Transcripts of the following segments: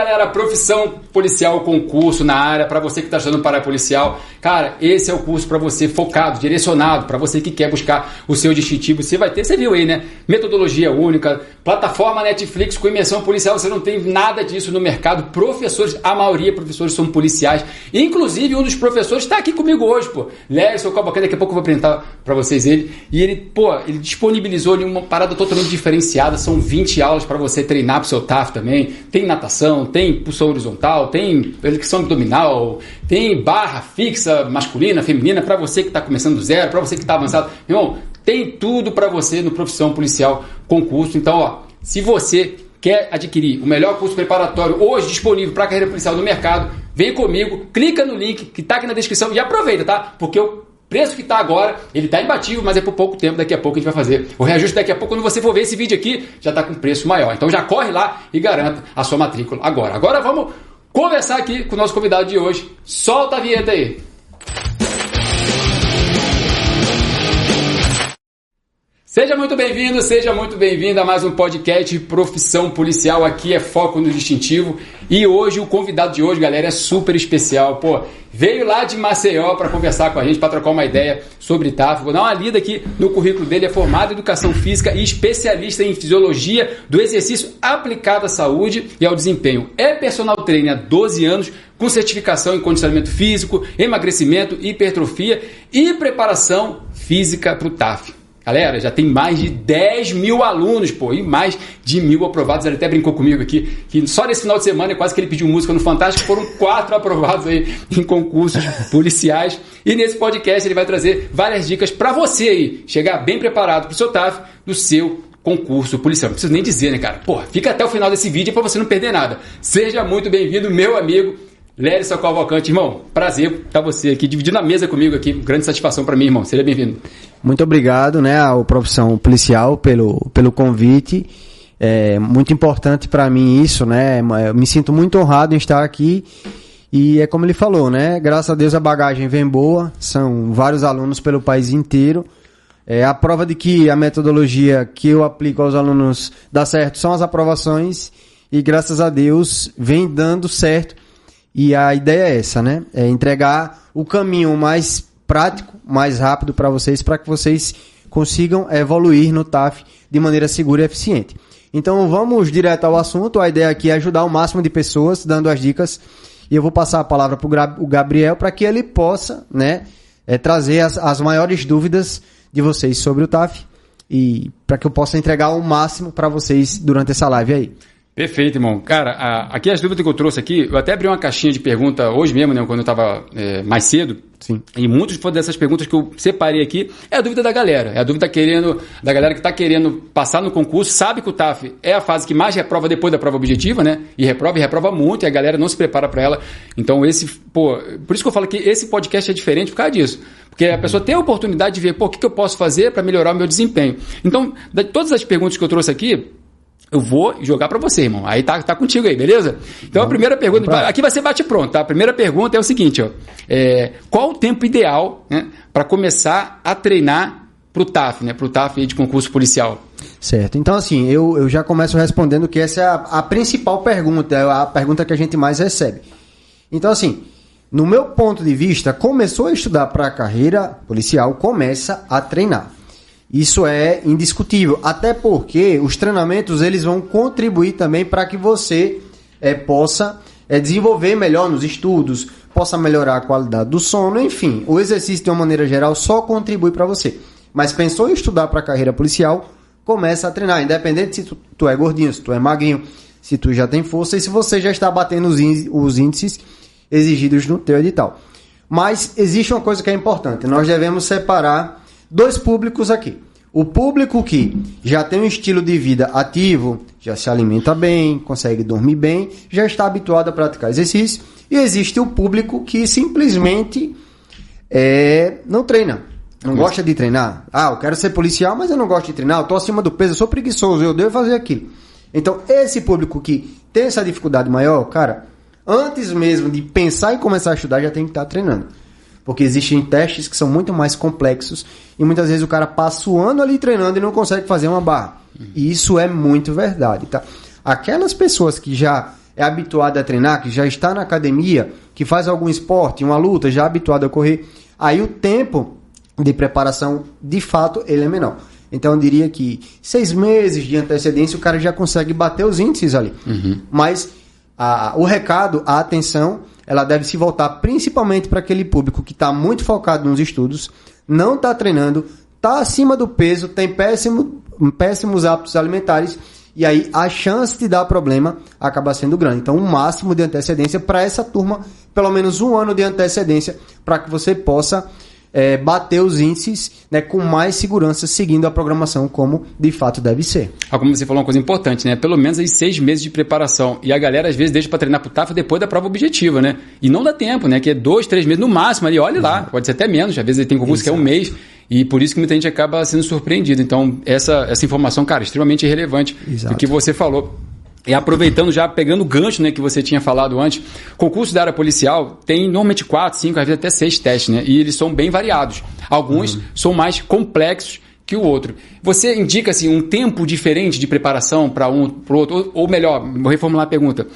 Galera. Profissão policial, concurso na área, para você que está estudando para policial. Cara, esse é o curso para você focado, direcionado, para você que quer buscar o seu distintivo. Você vai ter, você viu aí, né? Metodologia única, plataforma Netflix com imersão policial. Você não tem nada disso no mercado. Professores, a maioria professores são policiais. Inclusive, um dos professores está aqui comigo hoje, pô. Lércio Cavalcante, daqui a pouco eu vou apresentar para vocês ele. E ele, pô, ele disponibilizou ali uma parada totalmente diferenciada. São 20 aulas para você treinar pro seu TAF também. Tem natação, tem pulsão horizontal, tem flexão abdominal, tem barra fixa masculina, feminina, para você que está começando do zero, para você que está avançado. Irmão, tem tudo para você no Profissão Policial Concurso. Então, ó, se você quer adquirir o melhor curso preparatório hoje disponível para a carreira policial no mercado, vem comigo, clica no link que está aqui na descrição e aproveita, tá? Porque o preço que está agora, ele está imbatível, mas é por pouco tempo, daqui a pouco a gente vai fazer o reajuste daqui a pouco, quando você for ver esse vídeo aqui, já está com preço maior. Então já corre lá e garanta a sua matrícula agora. Agora vamos conversar aqui com o nosso convidado de hoje. Solta a vinheta aí. Seja muito bem-vindo, seja muito bem-vindo a mais um podcast Profissão Policial. Aqui é Foco no Distintivo. E hoje, o convidado de hoje, galera, é super especial. Pô, veio lá de Maceió para conversar com a gente, para trocar uma ideia sobre TAF. Vou dar uma lida aqui no currículo dele. É formado em Educação Física e especialista em Fisiologia do Exercício aplicado à saúde e ao desempenho. É personal trainer há 12 anos, com certificação em condicionamento físico, emagrecimento, hipertrofia e preparação física para o TAF. Galera, já tem mais de 10 mil alunos, pô, e mais de mil aprovados. Ele até brincou comigo aqui, que só nesse final de semana, quase que ele pediu música no Fantástico, foram quatro aprovados aí em concursos policiais. E nesse podcast ele vai trazer várias dicas para você aí, chegar bem preparado para o seu TAF, do seu concurso policial. Não preciso nem dizer, né, cara? Pô, fica até o final desse vídeo para você não perder nada. Seja muito bem-vindo, meu amigo Lérison Cavalcante, irmão, prazer estar você aqui, dividindo a mesa comigo aqui, grande satisfação para mim, irmão, seja bem-vindo. Muito obrigado, né, ao Profissão Policial pelo, pelo convite, é muito importante para mim isso, né, eu me sinto muito honrado em estar aqui. E é como ele falou, né, graças a Deus a bagagem vem boa, são vários alunos pelo país inteiro, é a prova de que a metodologia que eu aplico aos alunos dá certo são as aprovações. E graças a Deus vem dando certo e a ideia é essa, né? É entregar o caminho mais prático, mais rápido para vocês, para que vocês consigam evoluir no TAF de maneira segura e eficiente. Então vamos direto ao assunto. A ideia aqui é ajudar o máximo de pessoas, dando as dicas. E eu vou passar a palavra para o Gabriel para que ele possa, né, é, trazer as, as maiores dúvidas de vocês sobre o TAF e para que eu possa entregar o máximo para vocês durante essa live aí. Perfeito, irmão. Cara, a, aqui as dúvidas que eu trouxe aqui, eu até abri uma caixinha de pergunta hoje mesmo, né, quando eu estava é, mais cedo. Sim. E muitas dessas perguntas que eu separei aqui é a dúvida da galera. É a dúvida querendo, da galera que está querendo passar no concurso, sabe que o TAF é a fase que mais reprova depois da prova objetiva, né? E reprova e reprova muito, e a galera não se prepara para ela. Então, esse, pô, por isso que eu falo que esse podcast é diferente por causa disso. Porque a pessoa tem a oportunidade de ver, pô, o que, que eu posso fazer para melhorar o meu desempenho. Então, de todas as perguntas que eu trouxe aqui, eu vou jogar para você, irmão. Aí tá, tá contigo aí, beleza? Então a primeira pergunta, aqui vai ser bate pronto, tá? A primeira pergunta é o seguinte, ó. É, qual o tempo ideal né, para começar a treinar pro TAF, né? Pro TAF de concurso policial. Certo. Então, assim, eu, eu já começo respondendo que essa é a, a principal pergunta, é a pergunta que a gente mais recebe. Então, assim, no meu ponto de vista, começou a estudar para a carreira policial, começa a treinar. Isso é indiscutível, até porque os treinamentos eles vão contribuir também para que você é, possa é, desenvolver melhor nos estudos, possa melhorar a qualidade do sono, enfim, o exercício de uma maneira geral só contribui para você. Mas pensou em estudar para a carreira policial, começa a treinar, independente se tu, tu, é gordinho, se tu é magrinho, se tu já tem força e se você já está batendo os, os índices exigidos no teu edital. Mas existe uma coisa que é importante, nós devemos separar dois públicos aqui. O público que já tem um estilo de vida ativo, já se alimenta bem, consegue dormir bem, já está habituado a praticar exercício. E existe o público que simplesmente é, não treina. Não gosta de treinar. Ah, eu quero ser policial, mas eu não gosto de treinar. Eu estou acima do peso, eu sou preguiçoso, eu devo fazer aquilo. Então, esse público que tem essa dificuldade maior, cara, antes mesmo de pensar em começar a estudar, já tem que estar treinando. Porque existem testes que são muito mais complexos e muitas vezes o cara passa o ano ali treinando e não consegue fazer uma barra. E isso é muito verdade, tá? Aquelas pessoas que já é habituado a treinar, que já está na academia, que faz algum esporte, uma luta, já é habituado a correr, aí o tempo de preparação, de fato, ele é menor. Então eu diria que seis meses de antecedência o cara já consegue bater os índices ali. Uhum. Mas a, o recado, a atenção, ela deve se voltar principalmente para aquele público que está muito focado nos estudos, não está treinando, está acima do peso, tem péssimo, péssimos hábitos alimentares e aí a chance de dar problema acaba sendo grande. Então, um máximo de antecedência para essa turma, pelo menos um ano de antecedência, para que você possa é, bater os índices né, com mais segurança, seguindo a programação como de fato deve ser. Ah, como você falou uma coisa importante, né? Pelo menos aí seis meses de preparação. E a galera às vezes deixa para treinar pro TAF depois da prova objetiva, né? E não dá tempo, né? Que é dois, três meses no máximo ali, olha lá. Pode ser até menos, às vezes ele tem concurso Exato. que é um mês. E por isso que muita gente acaba sendo surpreendido. Então, essa, essa informação, cara, é extremamente relevante Exato. do que você falou. E aproveitando já, pegando o gancho né, que você tinha falado antes, concurso da área policial tem normalmente quatro, cinco, às vezes até seis testes, né? E eles são bem variados. Alguns uhum. são mais complexos que o outro. Você indica assim, um tempo diferente de preparação para um para o outro? Ou, ou, melhor, vou reformular a pergunta.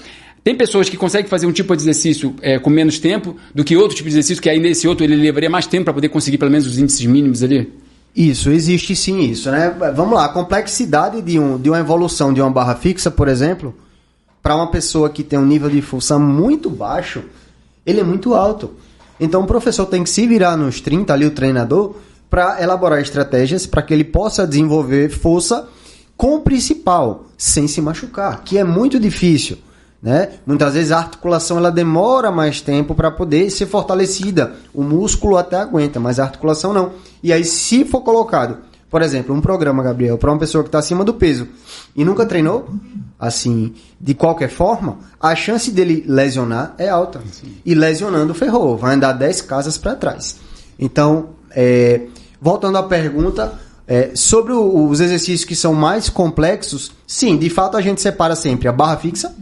Tem pessoas que conseguem fazer um tipo de exercício é, com menos tempo do que outro tipo de exercício, que aí nesse outro ele levaria mais tempo para poder conseguir pelo menos os índices mínimos ali? Isso, existe sim isso, né? Vamos lá, a complexidade de, um, de uma evolução de uma barra fixa, por exemplo, para uma pessoa que tem um nível de força muito baixo, ele é muito alto. Então o professor tem que se virar nos 30 ali, o treinador, para elaborar estratégias para que ele possa desenvolver força com o principal, sem se machucar, que é muito difícil. Né? Muitas vezes a articulação ela demora mais tempo para poder ser fortalecida. O músculo até aguenta, mas a articulação não. E aí, se for colocado, por exemplo, um programa, Gabriel, para uma pessoa que está acima do peso e nunca treinou, assim, de qualquer forma, a chance dele lesionar é alta. Sim. E lesionando, ferrou, vai andar 10 casas para trás. Então, é, voltando à pergunta, é, sobre os exercícios que são mais complexos, sim, de fato a gente separa sempre a barra fixa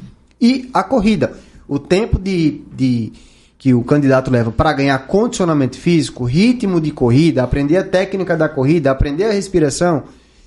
e a corrida. O tempo de, de que o candidato leva para ganhar condicionamento físico, ritmo de corrida, aprender a técnica da corrida, aprender a respiração,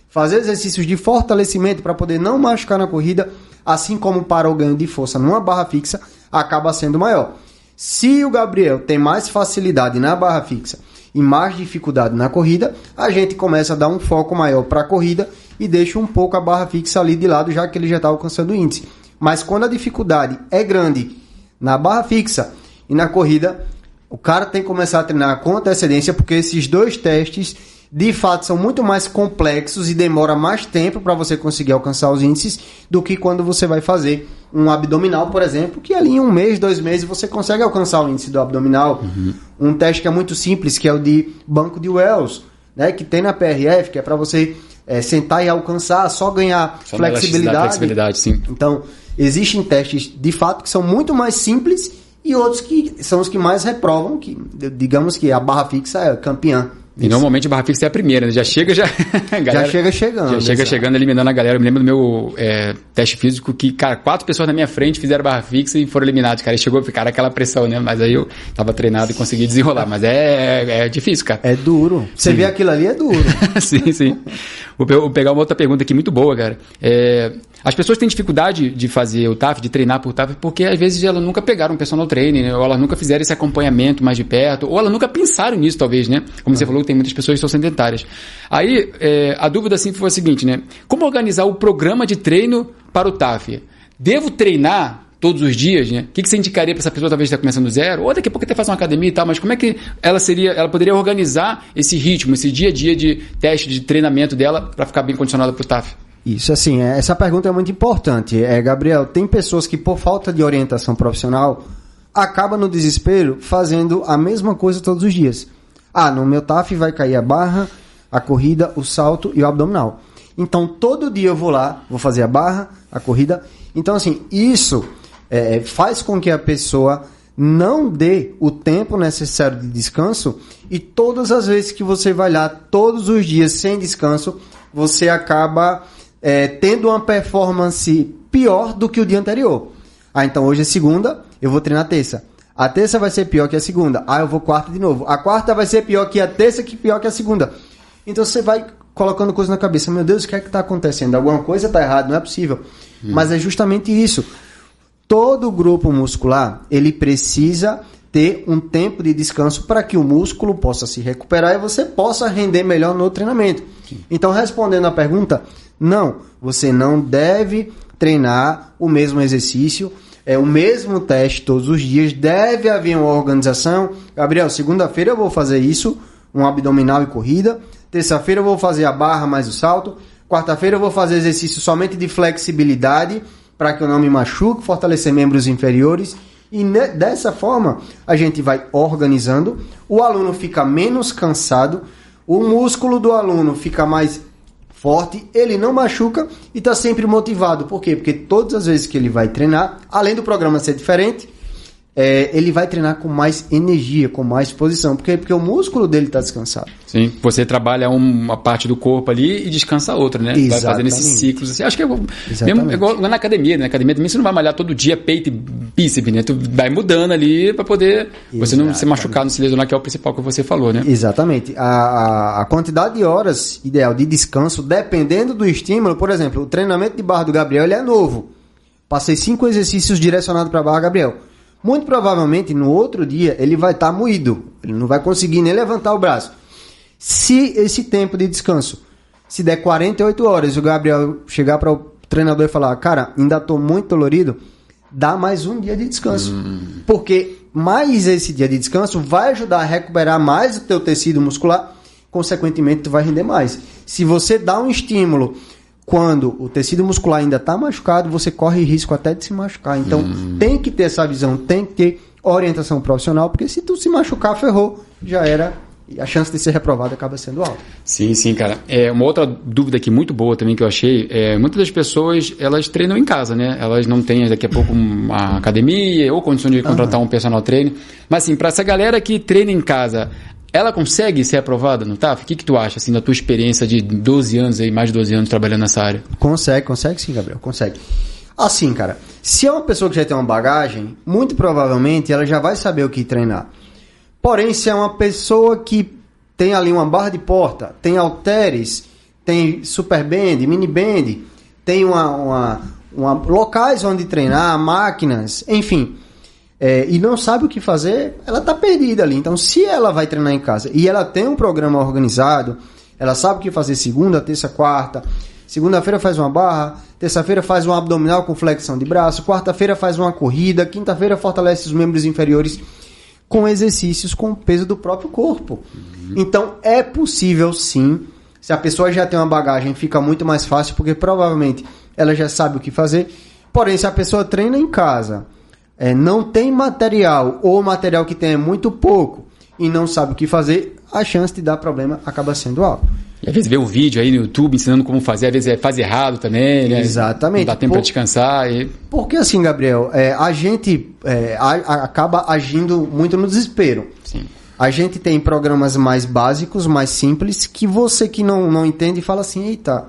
fazer exercícios de fortalecimento para poder não machucar na corrida, assim como para o ganho de força numa barra fixa, acaba sendo maior. Se o Gabriel tem mais facilidade na barra fixa e mais dificuldade na corrida, a gente começa a dar um foco maior para a corrida e deixa um pouco a barra fixa ali de lado, já que ele já está alcançando o índice. Mas quando a dificuldade é grande na barra fixa e na corrida, o cara tem que começar a treinar com antecedência, porque esses dois testes de fato são muito mais complexos e demora mais tempo para você conseguir alcançar os índices do que quando você vai fazer um abdominal, por exemplo, que ali em um mês, dois meses você consegue alcançar o índice do abdominal. Uhum. Um teste que é muito simples, que é o de banco de Wells, né, que tem na PRF, que é para você é, sentar e alcançar, só ganhar só flexibilidade. flexibilidade sim. Então, existem testes de fato que são muito mais simples e outros que são os que mais reprovam, que digamos que a barra fixa é campeã e normalmente a barra fixa é a primeira, né? Já chega, já. galera, já chega chegando. Já chega exato. chegando, eliminando a galera. Eu me lembro do meu é, teste físico que, cara, quatro pessoas na minha frente fizeram barra fixa e foram eliminados. Cara, e chegou a ficar aquela pressão, né? Mas aí eu tava treinado e consegui desenrolar. Mas é, é, é difícil, cara. É duro. Você sim. vê aquilo ali, é duro. sim, sim. Vou pegar uma outra pergunta aqui muito boa, cara. É, as pessoas têm dificuldade de fazer o TAF, de treinar por TAF, porque às vezes elas nunca pegaram um personal trainer, né? ou elas nunca fizeram esse acompanhamento mais de perto, ou elas nunca pensaram nisso, talvez, né? Como uhum. você falou, tem muitas pessoas que são sedentárias. Aí, é, a dúvida assim foi a seguinte, né? Como organizar o programa de treino para o TAF? Devo treinar todos os dias, né? O que, que você indicaria para essa pessoa talvez estar começando do zero? Ou daqui a pouco até fazer uma academia e tal, mas como é que ela seria, ela poderia organizar esse ritmo, esse dia a dia de teste, de treinamento dela para ficar bem condicionada para o TAF? Isso, assim, é, essa pergunta é muito importante. É, Gabriel, tem pessoas que, por falta de orientação profissional, acabam no desespero fazendo a mesma coisa todos os dias. Ah, no meu TAF vai cair a barra, a corrida, o salto e o abdominal. Então, todo dia eu vou lá, vou fazer a barra, a corrida. Então, assim, isso é, faz com que a pessoa não dê o tempo necessário de descanso e todas as vezes que você vai lá, todos os dias sem descanso, você acaba é, tendo uma performance pior do que o dia anterior. Ah, então hoje é segunda, eu vou treinar terça. A terça vai ser pior que a segunda. Ah, eu vou quarta de novo. A quarta vai ser pior que a terça, que pior que a segunda. Então você vai colocando coisa na cabeça. Meu Deus, o que é que está acontecendo? Alguma coisa está errada, não é possível. Hum. Mas é justamente isso. Todo grupo muscular ele precisa ter um tempo de descanso para que o músculo possa se recuperar e você possa render melhor no treinamento. Então, respondendo à pergunta, não, você não deve treinar o mesmo exercício, é o mesmo teste todos os dias, deve haver uma organização. Gabriel, segunda-feira eu vou fazer isso, um abdominal e corrida. Terça-feira eu vou fazer a barra mais o salto. Quarta-feira eu vou fazer exercício somente de flexibilidade para que eu não me machuque, fortalecer membros inferiores. E dessa forma a gente vai organizando, o aluno fica menos cansado, o músculo do aluno fica mais forte, ele não machuca e está sempre motivado. Por quê? Porque todas as vezes que ele vai treinar, além do programa ser diferente, é, ele vai treinar com mais energia, com mais posição. Por quê? Porque o músculo dele está descansado. Sim, você trabalha uma parte do corpo ali e descansa a outra, né? Exatamente. Vai fazendo esses ciclos. Assim. Acho que é mesmo, igual na academia, né? Na academia também você não vai malhar todo dia peito e bíceps, né? Tu vai mudando ali para poder você não se machucar, não se lesionar, que é o principal que você falou, né? Exatamente. A, a, a quantidade de horas ideal de descanso, dependendo do estímulo, por exemplo, o treinamento de barra do Gabriel ele é novo. Passei cinco exercícios direcionados para barra Gabriel. Muito provavelmente no outro dia ele vai estar tá moído, ele não vai conseguir nem levantar o braço. Se esse tempo de descanso, se der 48 horas, o Gabriel chegar para o treinador e falar: Cara, ainda estou muito dolorido, dá mais um dia de descanso. Hum. Porque mais esse dia de descanso vai ajudar a recuperar mais o teu tecido muscular, consequentemente, tu vai render mais. Se você dá um estímulo quando o tecido muscular ainda está machucado, você corre risco até de se machucar. Então, hum. tem que ter essa visão, tem que ter orientação profissional, porque se tu se machucar, ferrou, já era. E a chance de ser reprovado acaba sendo alta. Sim, sim, cara. É, uma outra dúvida aqui muito boa também que eu achei, é, muitas das pessoas, elas treinam em casa, né? Elas não têm daqui a pouco uma academia ou condição de contratar uhum. um personal trainer. Mas assim, para essa galera que treina em casa, ela consegue ser aprovada no TAF? O que, que tu acha, assim, da tua experiência de 12 anos aí, mais de 12 anos trabalhando nessa área? Consegue, consegue sim, Gabriel, consegue. Assim, cara, se é uma pessoa que já tem uma bagagem, muito provavelmente ela já vai saber o que treinar. Porém, se é uma pessoa que tem ali uma barra de porta, tem halteres, tem super band, mini band, tem uma, uma, uma locais onde treinar, máquinas, enfim, é, e não sabe o que fazer, ela está perdida ali. Então, se ela vai treinar em casa e ela tem um programa organizado, ela sabe o que fazer segunda, terça, quarta. Segunda-feira faz uma barra, terça-feira faz um abdominal com flexão de braço, quarta-feira faz uma corrida, quinta-feira fortalece os membros inferiores com exercícios com o peso do próprio corpo. Uhum. Então, é possível sim. Se a pessoa já tem uma bagagem, fica muito mais fácil, porque provavelmente ela já sabe o que fazer. Porém, se a pessoa treina em casa, é, não tem material ou o material que tem é muito pouco e não sabe o que fazer, a chance de dar problema acaba sendo alta. E às vezes vê um vídeo aí no YouTube ensinando como fazer, às vezes é, faz errado também, né? Exatamente. Não dá tempo para descansar. E... Porque assim, Gabriel, é, a gente é, a, a, acaba agindo muito no desespero. Sim. A gente tem programas mais básicos, mais simples, que você que não, não entende fala assim, eita,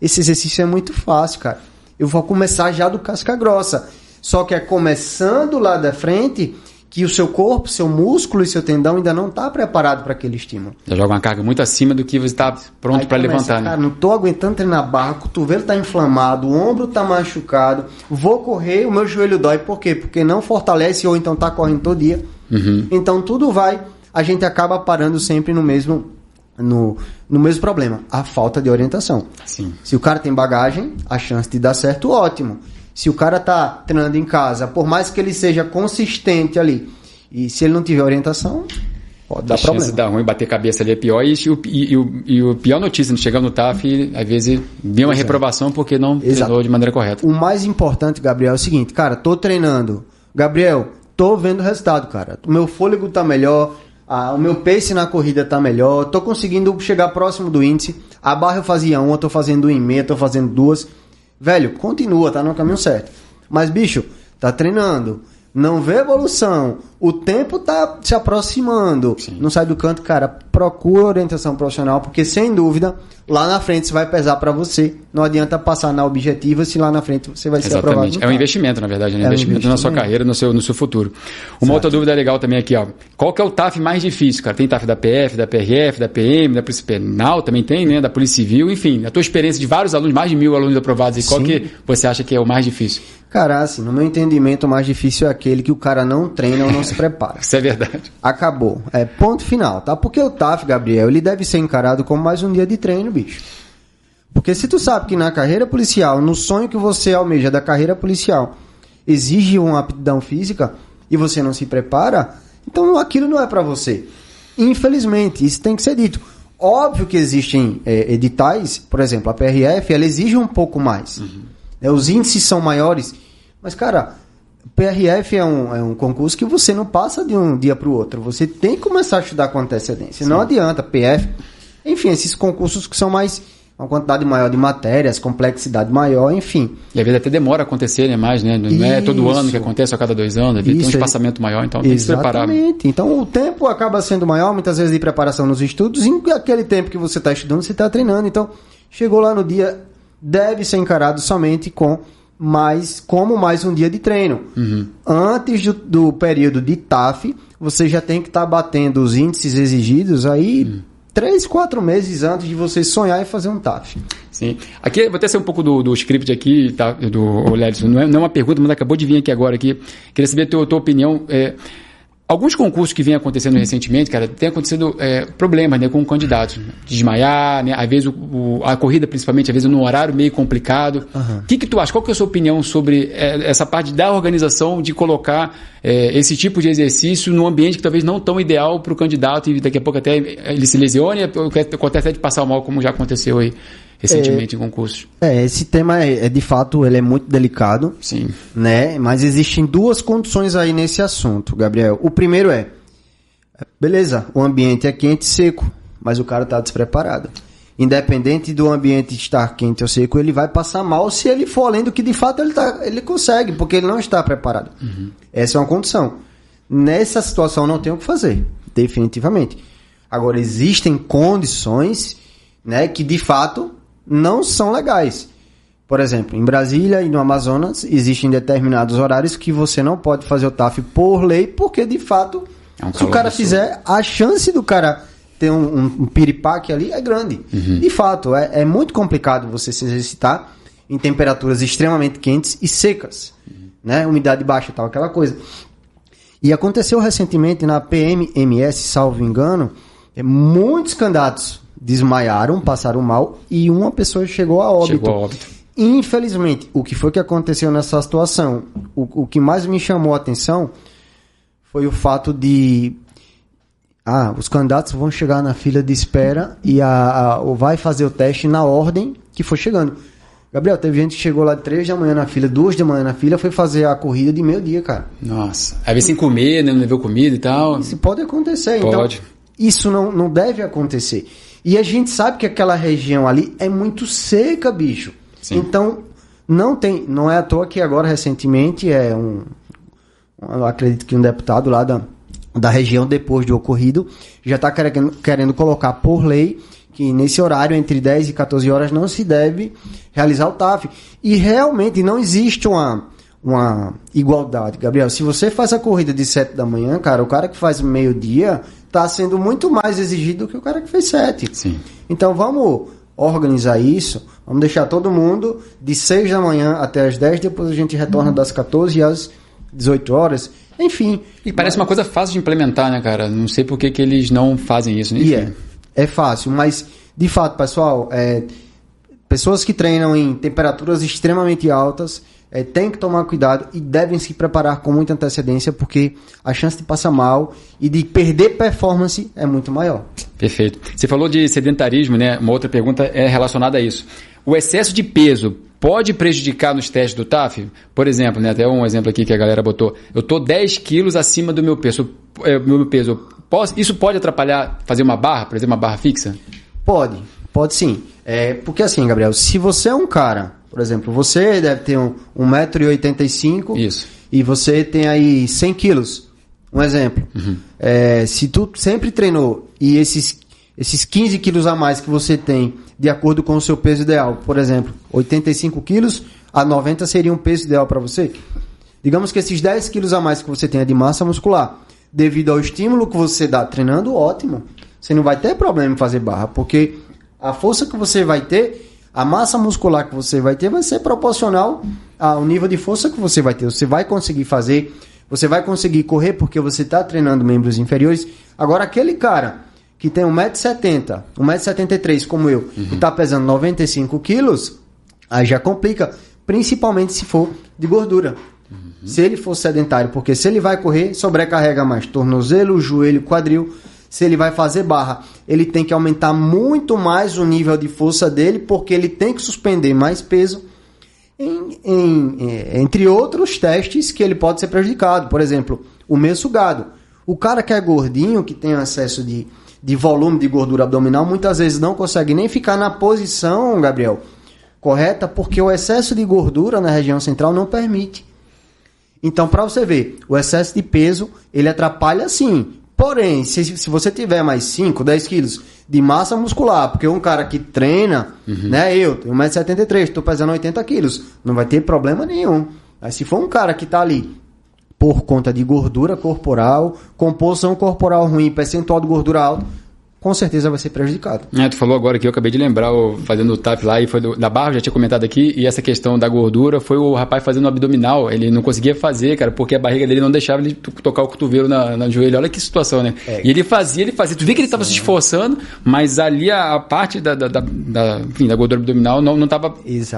esse exercício é muito fácil, cara. Eu vou começar já do casca grossa. Só que é começando lá da frente que o seu corpo, seu músculo e seu tendão ainda não está preparado para aquele estímulo. Já joga uma carga muito acima do que você está pronto para levantar. Cara, né? não estou aguentando treinar barra, o cotovelo está inflamado, o ombro está machucado, vou correr, o meu joelho dói. Por quê? Porque não fortalece ou então está correndo todo dia. Uhum. Então tudo vai, a gente acaba parando sempre no mesmo no, no mesmo problema, a falta de orientação. Sim. Se o cara tem bagagem, a chance de dar certo, ótimo. Se o cara tá treinando em casa, por mais que ele seja consistente ali, e se ele não tiver orientação, pode dar a problema. chance de dar ruim, bater cabeça ali é pior. E, e, e, e, o pior notícia, chegar no TAF, às vezes vem uma reprovação porque não Exato. treinou de maneira correta. O mais importante, Gabriel, é o seguinte, cara, tô treinando. Gabriel, tô vendo o resultado, cara. O meu fôlego tá melhor, o meu pace na corrida tá melhor, tô conseguindo chegar próximo do índice. A barra eu fazia uma, tô fazendo um e meia, tô fazendo duas. Velho, continua, tá no caminho certo. Mas, bicho, tá treinando, não vê evolução, o tempo tá se aproximando, Sim. não sai do canto, cara, procura orientação profissional, porque sem dúvida, lá na frente isso vai pesar para você. Não adianta passar na objetiva se lá na frente você vai ser Exatamente. aprovado. É um investimento, na verdade, né? é investimento, um investimento na sua carreira, no seu, no seu futuro. Uma certo. outra dúvida legal também aqui, ó. Qual que é o TAF mais difícil, cara? Tem TAF da PF, da PRF, da PM, da Polícia Penal também tem, né? Da Polícia Civil, enfim. A tua experiência de vários alunos, mais de mil alunos aprovados, e qual que você acha que é o mais difícil? Cara, assim, no meu entendimento, o mais difícil é aquele que o cara não treina ou não se prepara. Isso é verdade. Acabou. É ponto final, tá? Porque o TAF, Gabriel, ele deve ser encarado como mais um dia de treino, bicho. Porque se tu sabe que na carreira policial, no sonho que você almeja da carreira policial, exige uma aptidão física e você não se prepara, então aquilo não é para você. Infelizmente, isso tem que ser dito. Óbvio que existem é, editais, por exemplo, a PRF, ela exige um pouco mais. Uhum. É, os índices são maiores, mas, cara, PRF é um, é um concurso que você não passa de um dia para o outro. Você tem que começar a estudar com antecedência. Sim. Não adianta, PF. Enfim, esses concursos que são mais uma quantidade maior de matérias, complexidade maior, enfim. E às vezes até demora a acontecer, né? Mais, né? Não Isso. é todo ano que acontece, a cada dois anos, tem um espaçamento maior, então tem que se preparar. Exatamente. Então o tempo acaba sendo maior, muitas vezes, de preparação nos estudos, e aquele tempo que você está estudando, você está treinando. Então, chegou lá no dia, deve ser encarado somente com mais, como mais um dia de treino. Uhum. Antes do, do, período de TAF, você já tem que estar tá batendo os índices exigidos aí. Uhum três, quatro meses antes de você sonhar e fazer um TAF. Sim. Aqui, vou até ser um pouco do, do script aqui, tá, do Lédio. Não é, não é uma pergunta, mas acabou de vir aqui agora. Aqui. Queria saber a tua, tua opinião. É, Alguns concursos que vêm acontecendo recentemente, cara, tem acontecido é, problemas né, com candidatos. Desmaiar, né, às vezes o, o, a corrida, principalmente, às vezes no horário meio complicado. O uhum. que, que tu acha? Qual que é a sua opinião sobre é, essa parte da organização de colocar é, esse tipo de exercício num ambiente que talvez não tão ideal para o candidato e daqui a pouco até ele se lesione, acontece até de passar mal, como já aconteceu aí recentemente é, em concursos. É, esse tema é, é, de fato ele é muito delicado. Sim. Né? Mas existem duas condições aí nesse assunto, Gabriel. O primeiro é, beleza, o ambiente é quente e seco, mas o cara está despreparado. Independente do ambiente estar quente ou seco, ele vai passar mal se ele for além do que de fato ele, tá, ele consegue, porque ele não está preparado. Uhum. Essa é uma condição. Nessa situação não tem o que fazer, definitivamente. Agora, existem condições né, que de fato não são legais. Por exemplo, em Brasília e no Amazonas existem determinados horários que você não pode fazer o TAF por lei, porque de fato, é um se o cara fizer, a chance do cara ter um, um, um piripaque ali é grande. Uhum. De fato, é, é, muito complicado você se exercitar em temperaturas extremamente quentes e secas, uhum. né? Umidade baixa e tal, aquela coisa. E aconteceu recentemente na PMMS, salvo engano, é, muitos candidatos desmaiaram, passaram mal e uma pessoa chegou a óbito. Chegou a óbito. Infelizmente, o que foi que aconteceu nessa situação? O, o que mais me chamou a atenção foi o fato de ah, os candidatos vão chegar na fila de espera e a, a, vai fazer o teste na ordem que for chegando. Gabriel, teve gente que chegou lá de 3 da manhã na fila, 2 da manhã na fila, foi fazer a corrida de meio dia, cara. Nossa. Às vezes sem comer, né? Não levou comida e tal. Isso pode acontecer. Então, pode. Então, isso não, não deve acontecer. E a gente sabe que aquela região ali é muito seca, bicho. Sim. Então, não tem. Não é à toa que agora, recentemente, é um. Eu acredito que um deputado lá da, da região, depois do ocorrido, já está querendo, querendo colocar por lei que nesse horário, entre 10 e 14 horas, não se deve realizar o TAF. E realmente não existe uma, uma igualdade, Gabriel. Se você faz a corrida de 7 da manhã, cara, o cara que faz meio-dia está sendo muito mais exigido do que o cara que fez 7. Sim. Então vamos organizar isso, vamos deixar todo mundo de 6 da manhã até as 10, depois a gente retorna uhum. das 14 às 18 horas. Enfim. E parece mas... uma coisa fácil de implementar, né, cara? Não sei por que, que eles não fazem isso. Né? E é, é fácil, mas de fato, pessoal, é, pessoas que treinam em temperaturas extremamente altas é, tem que tomar cuidado e devem se preparar com muita antecedência, porque a chance de passar mal e de perder performance é muito maior. Perfeito. Você falou de sedentarismo, né? Uma outra pergunta é relacionada a isso. O excesso de peso pode prejudicar nos testes do TAF? Por exemplo, né, até um exemplo aqui que a galera botou. Eu estou 10 quilos acima do meu peso. É, meu peso. Posso, isso pode atrapalhar fazer uma barra, por exemplo, uma barra fixa? Pode, pode sim. É, porque assim, Gabriel, se você é um cara por exemplo, você deve ter um, 1,85m. Isso. E você tem aí 100 quilos. Um exemplo. Uhum. É, se tu sempre treinou e esses, esses 15 quilos a mais que você tem, de acordo com o seu peso ideal, por exemplo, 85 quilos a 90 seria um peso ideal para você. Digamos que esses 10 quilos a mais que você tenha de massa muscular, devido ao estímulo que você dá treinando, ótimo. Você não vai ter problema em fazer barra, porque a força que você vai ter A massa muscular que você vai ter vai ser proporcional ao nível de força que você vai ter. Você vai conseguir fazer, você vai conseguir correr porque você está treinando membros inferiores. Agora, aquele cara que tem 1,70m, 1,73m como eu, uhum. e está pesando 95 quilos, aí já complica, principalmente se for de gordura. Uhum. Se ele for sedentário, porque se ele vai correr, sobrecarrega mais tornozelo, joelho, quadril se ele vai fazer barra, ele tem que aumentar muito mais o nível de força dele, porque ele tem que suspender mais peso, em, em, é, entre outros testes que ele pode ser prejudicado. Por exemplo, o meio sugado. O cara que é gordinho, que tem acesso de, de volume de gordura abdominal, muitas vezes não consegue nem ficar na posição, Gabriel, correta, porque o excesso de gordura na região central não permite. Então, para você ver, o excesso de peso, ele atrapalha sim Porém, se, se você tiver mais 5, 10 quilos de massa muscular, porque um cara que treina, uhum. né? Eu tenho 1,73m, estou pesando 80 quilos, não vai ter problema nenhum. Mas se for um cara que está ali por conta de gordura corporal, composição corporal ruim, percentual de gordura alto, com certeza vai ser prejudicado. É, tu falou agora que eu acabei de lembrar, fazendo o tap lá, e foi do, da barra, já tinha comentado aqui, e essa questão da gordura foi o rapaz fazendo abdominal, ele não conseguia fazer, cara, porque a barriga dele não deixava ele tocar o cotovelo na, na joelho. Olha que situação, né? É. E ele fazia, ele fazia. Tu vê que ele estava se esforçando, mas ali a, a parte da, da, da, da, enfim, da gordura abdominal não estava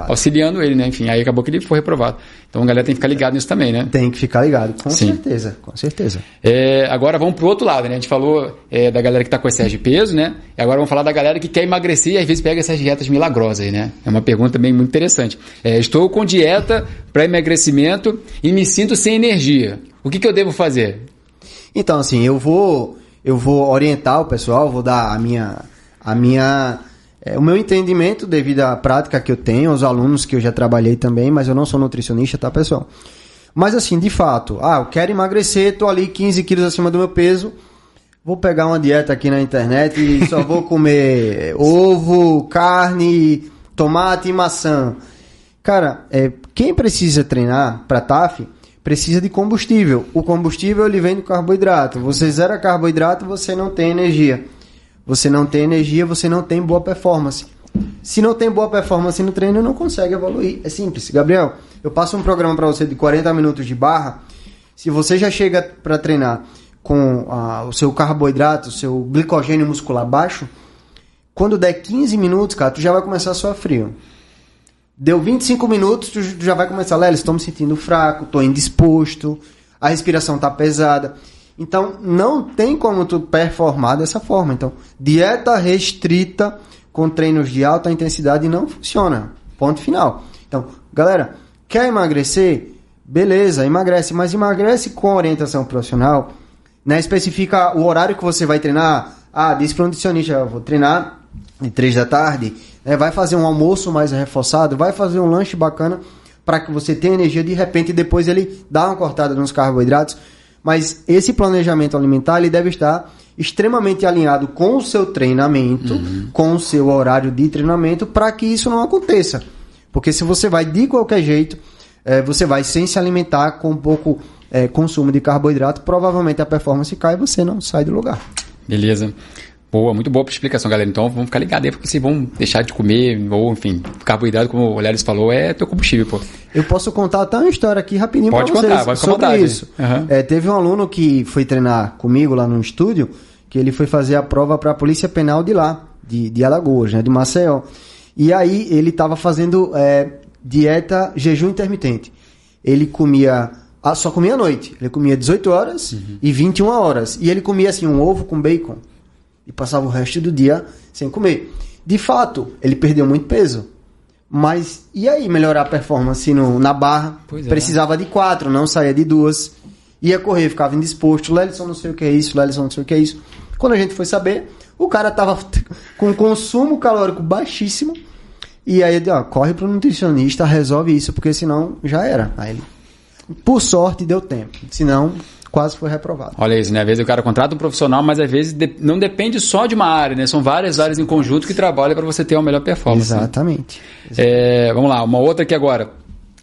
auxiliando ele, né? Enfim, aí acabou que ele foi reprovado. Então a galera tem que ficar ligado nisso também, né? Tem que ficar ligado, com Sim. certeza, com certeza. É, agora vamos pro outro lado, né? A gente falou é, da galera que está com excesso de peso, né? E agora vamos falar da galera que quer emagrecer e às vezes pega essas dietas milagrosas né? É uma pergunta também muito interessante. É, estou com dieta para emagrecimento e me sinto sem energia. O que, que eu devo fazer? Então, assim, eu vou eu vou orientar o pessoal, vou dar a minha a minha é, o meu entendimento devido à prática que eu tenho, aos alunos que eu já trabalhei também, mas eu não sou nutricionista, tá, pessoal? Mas assim, de fato, ah, eu quero emagrecer, tô ali 15 quilos acima do meu peso, vou pegar uma dieta aqui na internet e só vou comer ovo, carne, tomate e maçã. Cara, é, quem precisa treinar para TAF precisa de combustível. O combustível ele vem do carboidrato. Você zera carboidrato, você não tem energia. Você não tem energia, você não tem boa performance. Se não tem boa performance no treino, não consegue evoluir. É simples. Gabriel, eu passo um programa para você de 40 minutos de barra. Se você já chega para treinar com ah, o seu carboidrato, o seu glicogênio muscular baixo, quando der 15 minutos, cara, tu já vai começar a suar frio. Deu 25 minutos, tu já vai começar, Lélis, estou me sentindo fraco, estou indisposto, a respiração tá pesada. Então, não tem como tu performar dessa forma. Então, dieta restrita com treinos de alta intensidade não funciona. Ponto final. Então, galera, quer emagrecer? Beleza, emagrece, mas emagrece com orientação profissional. Né? Especifica o horário que você vai treinar. Ah, diz para o nutricionista, eu vou treinar de 3 da tarde. Né? Vai fazer um almoço mais reforçado, vai fazer um lanche bacana para que você tenha energia de repente depois ele dá uma cortada nos carboidratos mas esse planejamento alimentar ele deve estar extremamente alinhado com o seu treinamento, uhum. com o seu horário de treinamento, para que isso não aconteça. Porque se você vai de qualquer jeito, é, você vai sem se alimentar com pouco é, consumo de carboidrato, provavelmente a performance cai e você não sai do lugar. Beleza. Boa, muito boa a explicação, galera. Então vamos ficar ligados aí, porque vocês vão deixar de comer, ou enfim, carboidrato, como o Lélis falou, é teu combustível, pô. Eu posso contar até uma história aqui rapidinho pode pra vocês contar, pode sobre vontade. isso. Uhum. É, teve um aluno que foi treinar comigo lá no estúdio, que ele foi fazer a prova para a Polícia Penal de lá, de, de Alagoas, né, de Maceió. E aí ele estava fazendo é, dieta jejum intermitente. Ele comia ah, só comia à noite. Ele comia 18 horas uhum. e 21 horas. E ele comia assim um ovo com bacon e passava o resto do dia sem comer. De fato, ele perdeu muito peso. Mas e aí melhorar a performance no, na barra? É. Precisava de quatro, não saía de duas. Ia correr, ficava indisposto. Lelison não sei o que é isso, Lelison não sei o que é isso. Quando a gente foi saber, o cara tava com consumo calórico baixíssimo. E aí, ó, corre pro nutricionista, resolve isso, porque senão já era. Aí ele, por sorte, deu tempo. Senão, quase foi reprovado. Olha isso, né? Às vezes o cara contrata um profissional, mas às vezes não depende só de uma área, né? São várias áreas em conjunto que trabalham para você ter uma melhor performance. Exatamente. Né? É, vamos lá, uma outra aqui agora.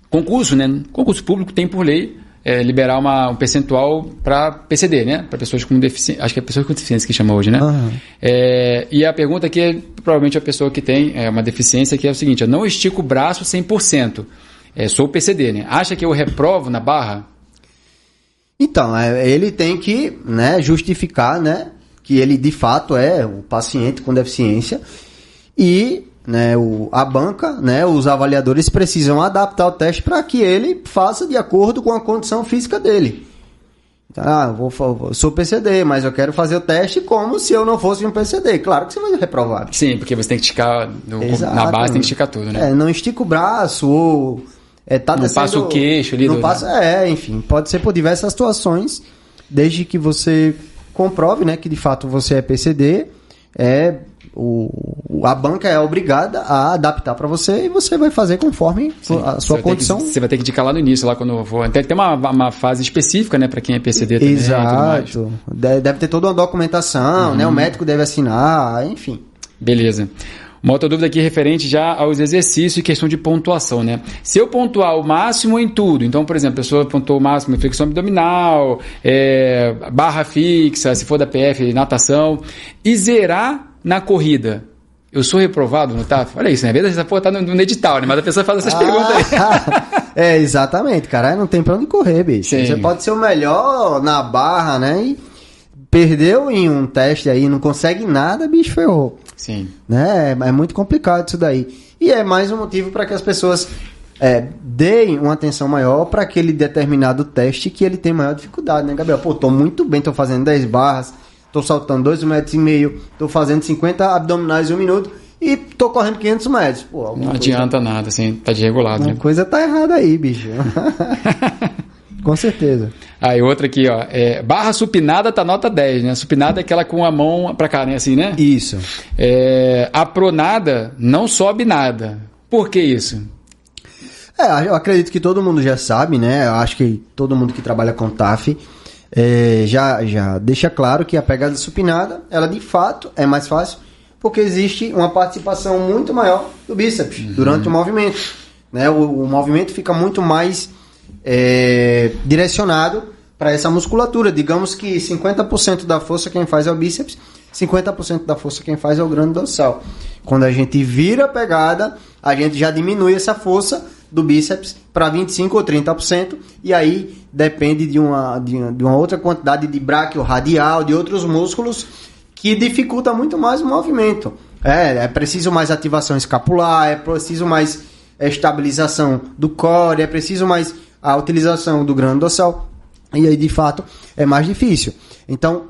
Concurso, né? Concurso público tem por lei é, liberar uma, um percentual para PCD, né? Para pessoas com deficiência. Acho que é pessoas com deficiência que chama hoje, né? Aham. É, e a pergunta aqui é provavelmente a pessoa que tem é, uma deficiência que é o seguinte: eu não estico o braço 100%. É, sou PCD, né? Acha que eu reprovo na barra? Então, é, ele tem que né, justificar né, que ele de fato é o paciente com deficiência e né, o, a banca, né, os avaliadores precisam adaptar o teste para que ele faça de acordo com a condição física dele. Então, Ah, vou, vou- sou PCD, mas eu quero fazer o teste como se eu não fosse um PCD. Claro que você vai reprovar. Sim, porque você tem que esticar. no- na base tem que esticar tudo, né? É, não estica o braço ou é, tá Não descendo- passa o queixo ali Não do- passa, é, enfim, pode ser por diversas situações, desde que você comprove, né, que de fato você é PCD, é o, a banca é obrigada a adaptar para você e você vai fazer conforme a Você sua ter que- condição. você vai ter que indicar lá no início, lá quando for. Tem, tem uma, uma fase específica, né, para quem é PCD também. Exato. De- Deve ter toda uma documentação, Uhum. né? O médico deve assinar, enfim. Beleza. Uma outra dúvida aqui referente já aos exercícios e questão de pontuação, né? Se eu pontuar o máximo em tudo, então, por exemplo, a pessoa pontuou o máximo em flexão abdominal, é, barra fixa, se for da PF, natação, e zerar na corrida, eu sou reprovado no TAF? Olha isso, né? Vezes essa porra tá no, no edital, né? Mas a pessoa faz essas perguntas aí. é, exatamente, cara. Não tem pra onde correr, bicho. Sim. Você pode ser o melhor na barra, né? E perdeu em um teste aí, não consegue nada, bicho, ferrou. Sim. Né? É muito complicado isso daí. E é mais um motivo para que as pessoas é, deem uma atenção maior para aquele determinado teste que ele tem maior dificuldade, né, Gabriel? Pô, tô muito bem, tô fazendo 10 barras, tô saltando 2 metros e meio, tô fazendo 50 abdominais em um minuto e tô correndo 500 metros. Pô, Não coisa- adianta nada, assim, tá desregulado, Uma né? coisa tá errada aí, bicho. Com certeza. Aí outra aqui, ó. É, barra supinada tá nota 10, né? Supinada é aquela com a mão pra cá, né? Assim, né? Isso. É, a pronada não sobe nada. Por que isso? É, eu acredito que todo mundo já sabe, né? Eu acho que todo mundo que trabalha com TAF é, já, já deixa claro que a pegada supinada, ela de fato é mais fácil, porque existe uma participação muito maior do bíceps durante o movimento. Né? O, o movimento fica muito mais é, direcionado para essa musculatura. Digamos que 50% da força quem faz é o bíceps, 50% da força quem faz é o grande dorsal. Quando a gente vira a pegada, a gente já diminui essa força do bíceps para 25 ou 30%, e aí depende de uma, de uma, de uma outra quantidade de bráquio radial, de outros músculos, que dificulta muito mais o movimento. É, é preciso mais ativação escapular, é preciso mais estabilização do core, é preciso mais a utilização do grande dorsal, e aí de fato é mais difícil. Então,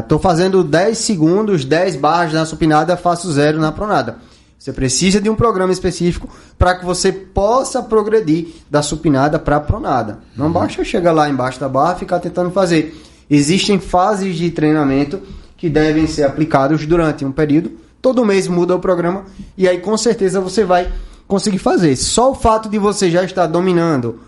estou fazendo 10 segundos, 10 barras na supinada, faço zero na pronada. Você precisa de um programa específico para que você possa progredir da supinada para a pronada. Não basta chegar lá embaixo da barra e ficar tentando fazer. Existem fases de treinamento que devem ser aplicados durante um período. Todo mês muda o programa e aí com certeza você vai conseguir fazer. Só o fato de você já estar dominando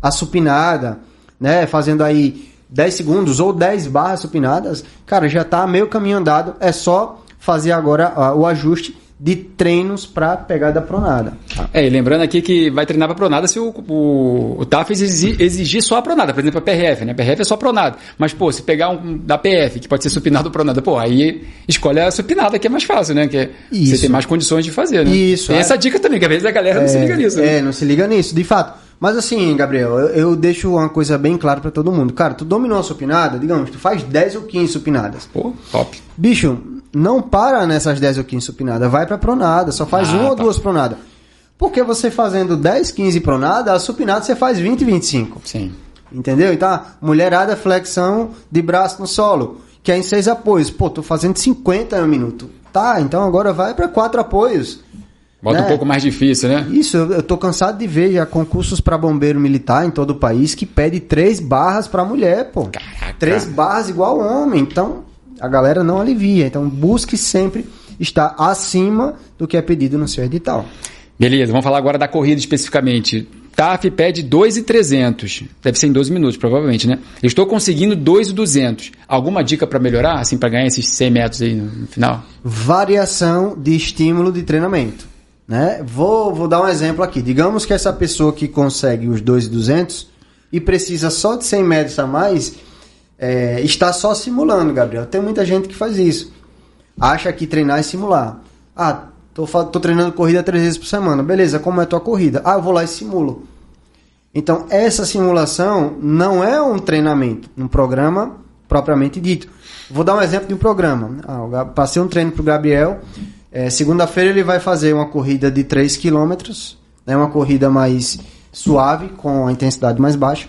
a supinada, né, fazendo aí 10 segundos ou 10 barras supinadas, cara, já tá meio caminho andado. É só fazer agora o ajuste de treinos para pegada pronada. É, e lembrando aqui que vai treinar pra pronada se o, o, o TAF exigir, só a pronada, por exemplo, a PRF, né? A PRF é só pronada. Mas, pô, se pegar um da PF, que pode ser supinado ou pronada, pô, aí escolhe a supinada, que é mais fácil, né? Que é- você Isso. tem mais condições de fazer, né? Isso, Tem é. essa dica também, que às vezes a galera não se liga nisso, né? É, não se liga nisso, de fato. Mas assim, Gabriel, eu, eu deixo uma coisa bem clara para todo mundo. Cara, tu dominou a supinada, digamos, tu faz 10 ou 15 supinadas. Pô, top. Bicho, não para nessas 10 ou 15 supinadas, vai pra pronada, só faz Ah, uma ou tá. duas pronadas. Porque você fazendo 10, 15 pronada, a supinada você faz 20, 25. Sim. Entendeu? Então, mulherada, flexão de braço no solo, que é em seis apoios. Pô, tô fazendo 50 no minuto. Tá, então agora vai pra quatro apoios. Bota Né? um pouco mais difícil, né? Isso, eu, tô cansado de ver já concursos para bombeiro militar em todo o país que pede três barras para mulher, pô. Caraca. Três barras igual homem. Então, a galera não alivia. Então, busque sempre estar acima do que é pedido no seu edital. Beleza, vamos falar agora da corrida especificamente. TAF pede 2,300. Deve ser em 12 minutos, provavelmente, né? Eu estou conseguindo 2,200. Alguma dica para melhorar, assim, para ganhar esses 100 metros aí no final? Variação de estímulo de treinamento. Né? Vou, vou dar um exemplo aqui. Digamos que essa pessoa que consegue os 2,200 e precisa só de 100 metros a mais, é, está só simulando, Gabriel. Tem muita gente que faz isso. Acha que treinar é simular. Ah, tô, tô treinando corrida três vezes por semana. Beleza, como é a tua corrida? Ah, eu vou lá e simulo. Então, essa simulação não é um treinamento, um programa propriamente dito. Vou dar um exemplo de um programa. Ah, passei um treino para o Gabriel. É, Segunda-feira ele vai fazer uma corrida de 3 km, né, uma corrida mais suave, com a intensidade mais baixa.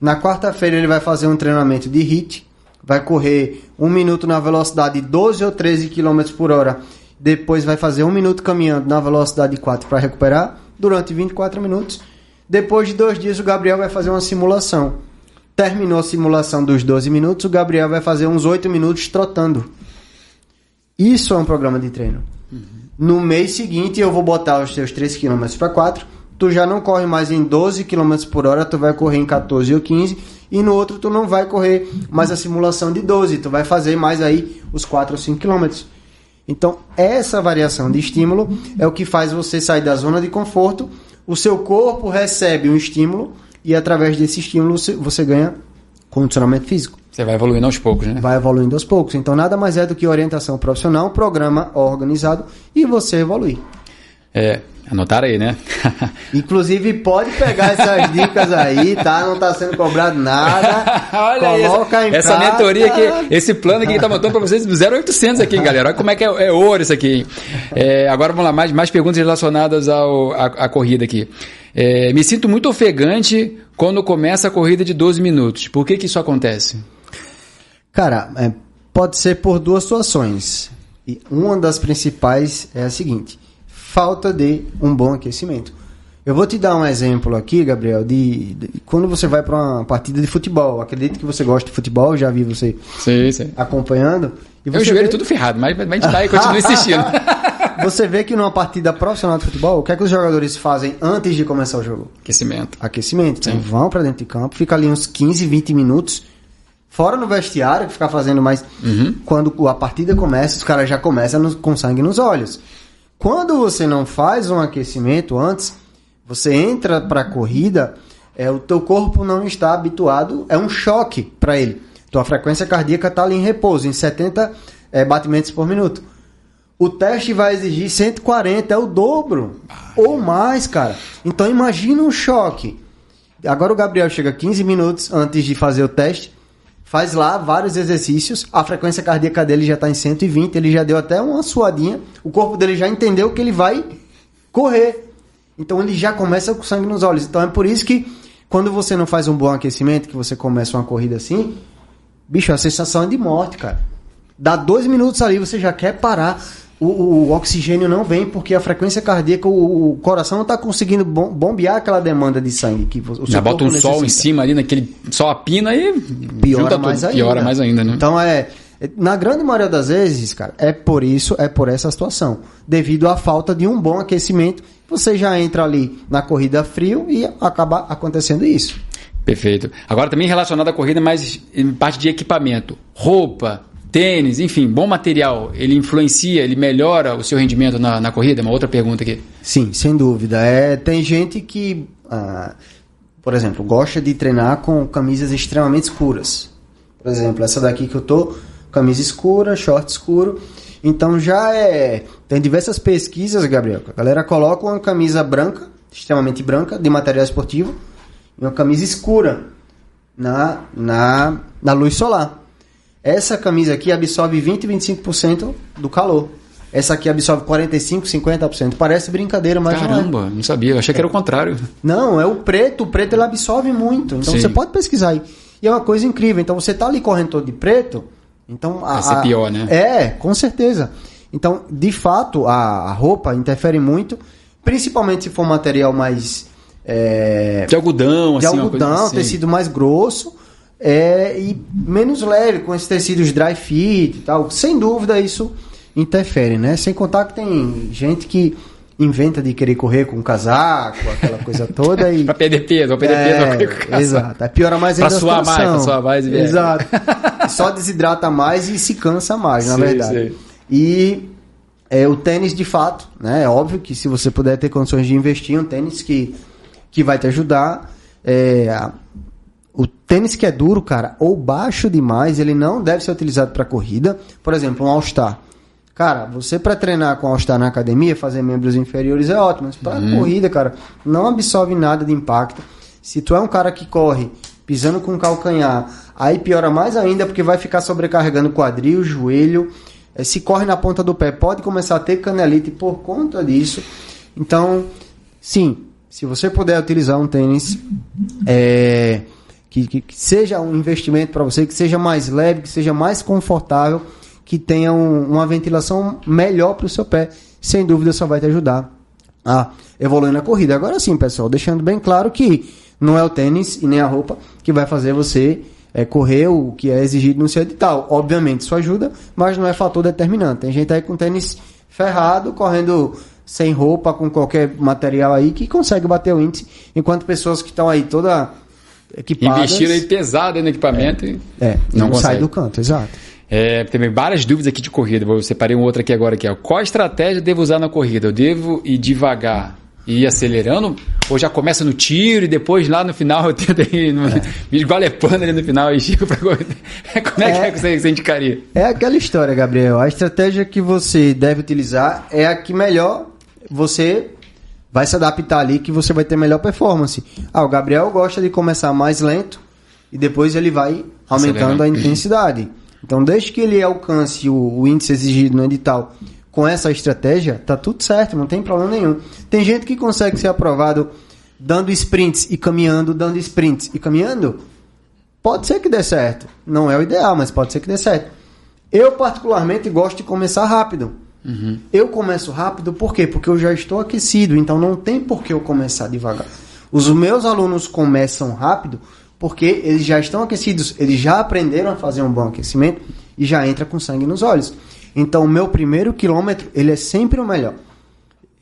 Na quarta-feira ele vai fazer um treinamento de HIIT, vai correr um minuto na velocidade de 12 ou 13 km por hora, depois vai fazer um minuto caminhando na velocidade de 4 para recuperar, durante 24 minutos. Depois de dois dias o Gabriel vai fazer uma simulação. Terminou a simulação dos 12 minutos, o Gabriel vai fazer uns 8 minutos trotando. Isso é um programa de treino. No mês seguinte eu vou botar os seus 3 km para 4 tu já não corre mais em 12 km por hora, tu vai correr em 14 ou 15, e no outro tu não vai correr mais a simulação de 12, tu vai fazer mais aí os 4 ou 5 km. Então, essa variação de estímulo é o que faz você sair da zona de conforto, o seu corpo recebe um estímulo e através desse estímulo você ganha condicionamento físico. Você vai evoluindo aos poucos, né? Vai evoluindo aos poucos. Então, nada mais é do que orientação profissional, programa organizado e você evoluir. É, anotaram aí, né? Inclusive, pode pegar essas dicas aí, tá? Não tá sendo cobrado nada. Olha Coloca essa, em essa prática. mentoria aqui, esse plano que tá montando para vocês, 0800 aqui, galera. Olha como é que é, é ouro isso aqui. É, agora vamos lá, mais, mais perguntas relacionadas ao, à, à corrida aqui. É, me sinto muito ofegante quando começa a corrida de 12 minutos. Por que que isso acontece? Cara, é, pode ser por duas situações. E uma das principais é a seguinte falta de um bom aquecimento. Eu vou te dar um exemplo aqui, Gabriel, de, de quando você vai para uma partida de futebol. Acredito que você gosta de futebol, já vi você sim, sim. acompanhando. E você joelho vê... tudo ferrado, mas, mas a gente tá e continua insistindo. você vê que numa partida profissional de futebol, o que é que os jogadores fazem antes de começar o jogo? Aquecimento. Aquecimento. Então vão para dentro de campo, fica ali uns 15, 20 minutos. Fora no vestiário, que fica fazendo mais. Uhum. Quando a partida começa, os caras já começam com sangue nos olhos. Quando você não faz um aquecimento antes, você entra para a corrida, é, o teu corpo não está habituado, é um choque para ele. Tua frequência cardíaca está ali em repouso, em 70 é, batimentos por minuto. O teste vai exigir 140, é o dobro ou mais, cara. Então imagina um choque. Agora o Gabriel chega 15 minutos antes de fazer o teste faz lá vários exercícios, a frequência cardíaca dele já está em 120, ele já deu até uma suadinha, o corpo dele já entendeu que ele vai correr. Então ele já começa com sangue nos olhos. Então é por isso que quando você não faz um bom aquecimento, que você começa uma corrida assim, bicho, a sensação é de morte, cara. Dá dois minutos ali, você já quer parar o, o, oxigênio não vem porque a frequência cardíaca, o, o coração não está conseguindo bombear aquela demanda de sangue que o Já bota um necessita. sol em cima ali, naquele sol a pina e piora mais ainda. Piora mais ainda, né? Então é, na grande maioria das vezes, cara, é por isso, é por essa situação. Devido à falta de um bom aquecimento, você já entra ali na corrida frio e acaba acontecendo isso. Perfeito. Agora também relacionado à corrida, mas em parte de equipamento. Roupa, tênis, enfim, bom material, ele influencia, ele melhora o seu rendimento na, na corrida? Uma outra pergunta aqui. Sim, sem dúvida. É, tem gente que, ah, por exemplo, gosta de treinar com camisas extremamente escuras. Por exemplo, essa daqui que eu tô, camisa escura, short escuro. Então já é. Tem diversas pesquisas, Gabriel. A galera coloca uma camisa branca, extremamente branca, de material esportivo, e uma camisa escura na, na, na luz solar. Essa camisa aqui absorve 20 e 25% do calor. Essa aqui absorve 45, 50%. Parece brincadeira, mas Caramba, não, é. não sabia. Eu achei que era o contrário. Não, é o preto. O preto ele absorve muito. Então Sim. você pode pesquisar aí. E é uma coisa incrível. Então você tá ali correndo todo de preto. Então a, Vai ser pior, né? É, com certeza. Então, de fato, a, a roupa interfere muito, principalmente se for material mais é, de algodão, de assim, algodão, assim. tecido mais grosso é, e menos leve, com esses tecidos dry fit e tal. Sem dúvida isso interfere, né? Sem contar que tem gente que inventa de querer correr com um casaco, aquela coisa toda e... pra perder peso, pra perder é, peso. É, exato. Aí piora mais ainda pra suar mais, pra suar mais. E exato. Só desidrata mais e se cansa mais, na sim, verdade. Sim. E é, o tênis, de fato, né? É óbvio que se você puder ter condições de investir em um tênis que, que vai te ajudar, é, tênis que é duro, cara, ou baixo demais, ele não deve ser utilizado para corrida. Por exemplo, um All-Star. Cara, você para treinar com All-Star na academia, fazer membros inferiores é ótimo, mas para uhum. corrida, cara, não absorve nada de impacto. Se tu é um cara que corre pisando com calcanhar, aí piora mais ainda porque vai ficar sobrecarregando quadril, joelho. Eh, se corre na ponta do pé, pode começar a ter canelite por conta disso. Então, sim, se você puder utilizar um tênis é, que, que, que, seja um investimento para você, que seja mais leve, que seja mais confortável, que tenha um, uma ventilação melhor para o seu pé, sem dúvida só vai te ajudar a evoluir na corrida. Agora sim, pessoal, deixando bem claro que não é o tênis e nem a roupa que vai fazer você é, correr o que é exigido no seu edital. Obviamente isso ajuda, mas não é fator determinante. Tem gente aí com tênis ferrado, correndo sem roupa, com qualquer material aí, que consegue bater o índice, enquanto pessoas que estão aí toda equipadas... Investiram aí pesado no equipamento é, e é, não, não sai do canto, exato. É, tem várias dúvidas aqui de corrida. Vou separei um outro aqui agora que é qual estratégia devo usar na corrida? Eu devo ir devagar e ir acelerando? Ou já começa no tiro e depois lá no final eu tento ir no, é. me esgualepando ali no final e chico pra correr? Como é, é, que é que você, você indicaria? É aquela história, Gabriel. A estratégia que você deve utilizar é a que melhor você vai se adaptar ali, que você vai ter melhor performance. Ah, o Gabriel gosta de começar mais lento e depois ele vai aumentando a intensidade. Então, desde que ele alcance o, o índice exigido no edital com essa estratégia, tá tudo certo, não tem problema nenhum. Tem gente que consegue ser aprovado dando sprints e caminhando, dando sprints e caminhando. Pode ser que dê certo. Não é o ideal, mas pode ser que dê certo. Eu, particularmente, gosto de começar rápido. Uhum. Eu começo rápido por quê? Porque eu já estou aquecido, então não tem por que eu começar devagar. Os meus alunos começam rápido porque eles já estão aquecidos, eles já aprenderam a fazer um bom aquecimento e já entra com sangue nos olhos. Então, o meu primeiro quilômetro, ele é sempre o melhor.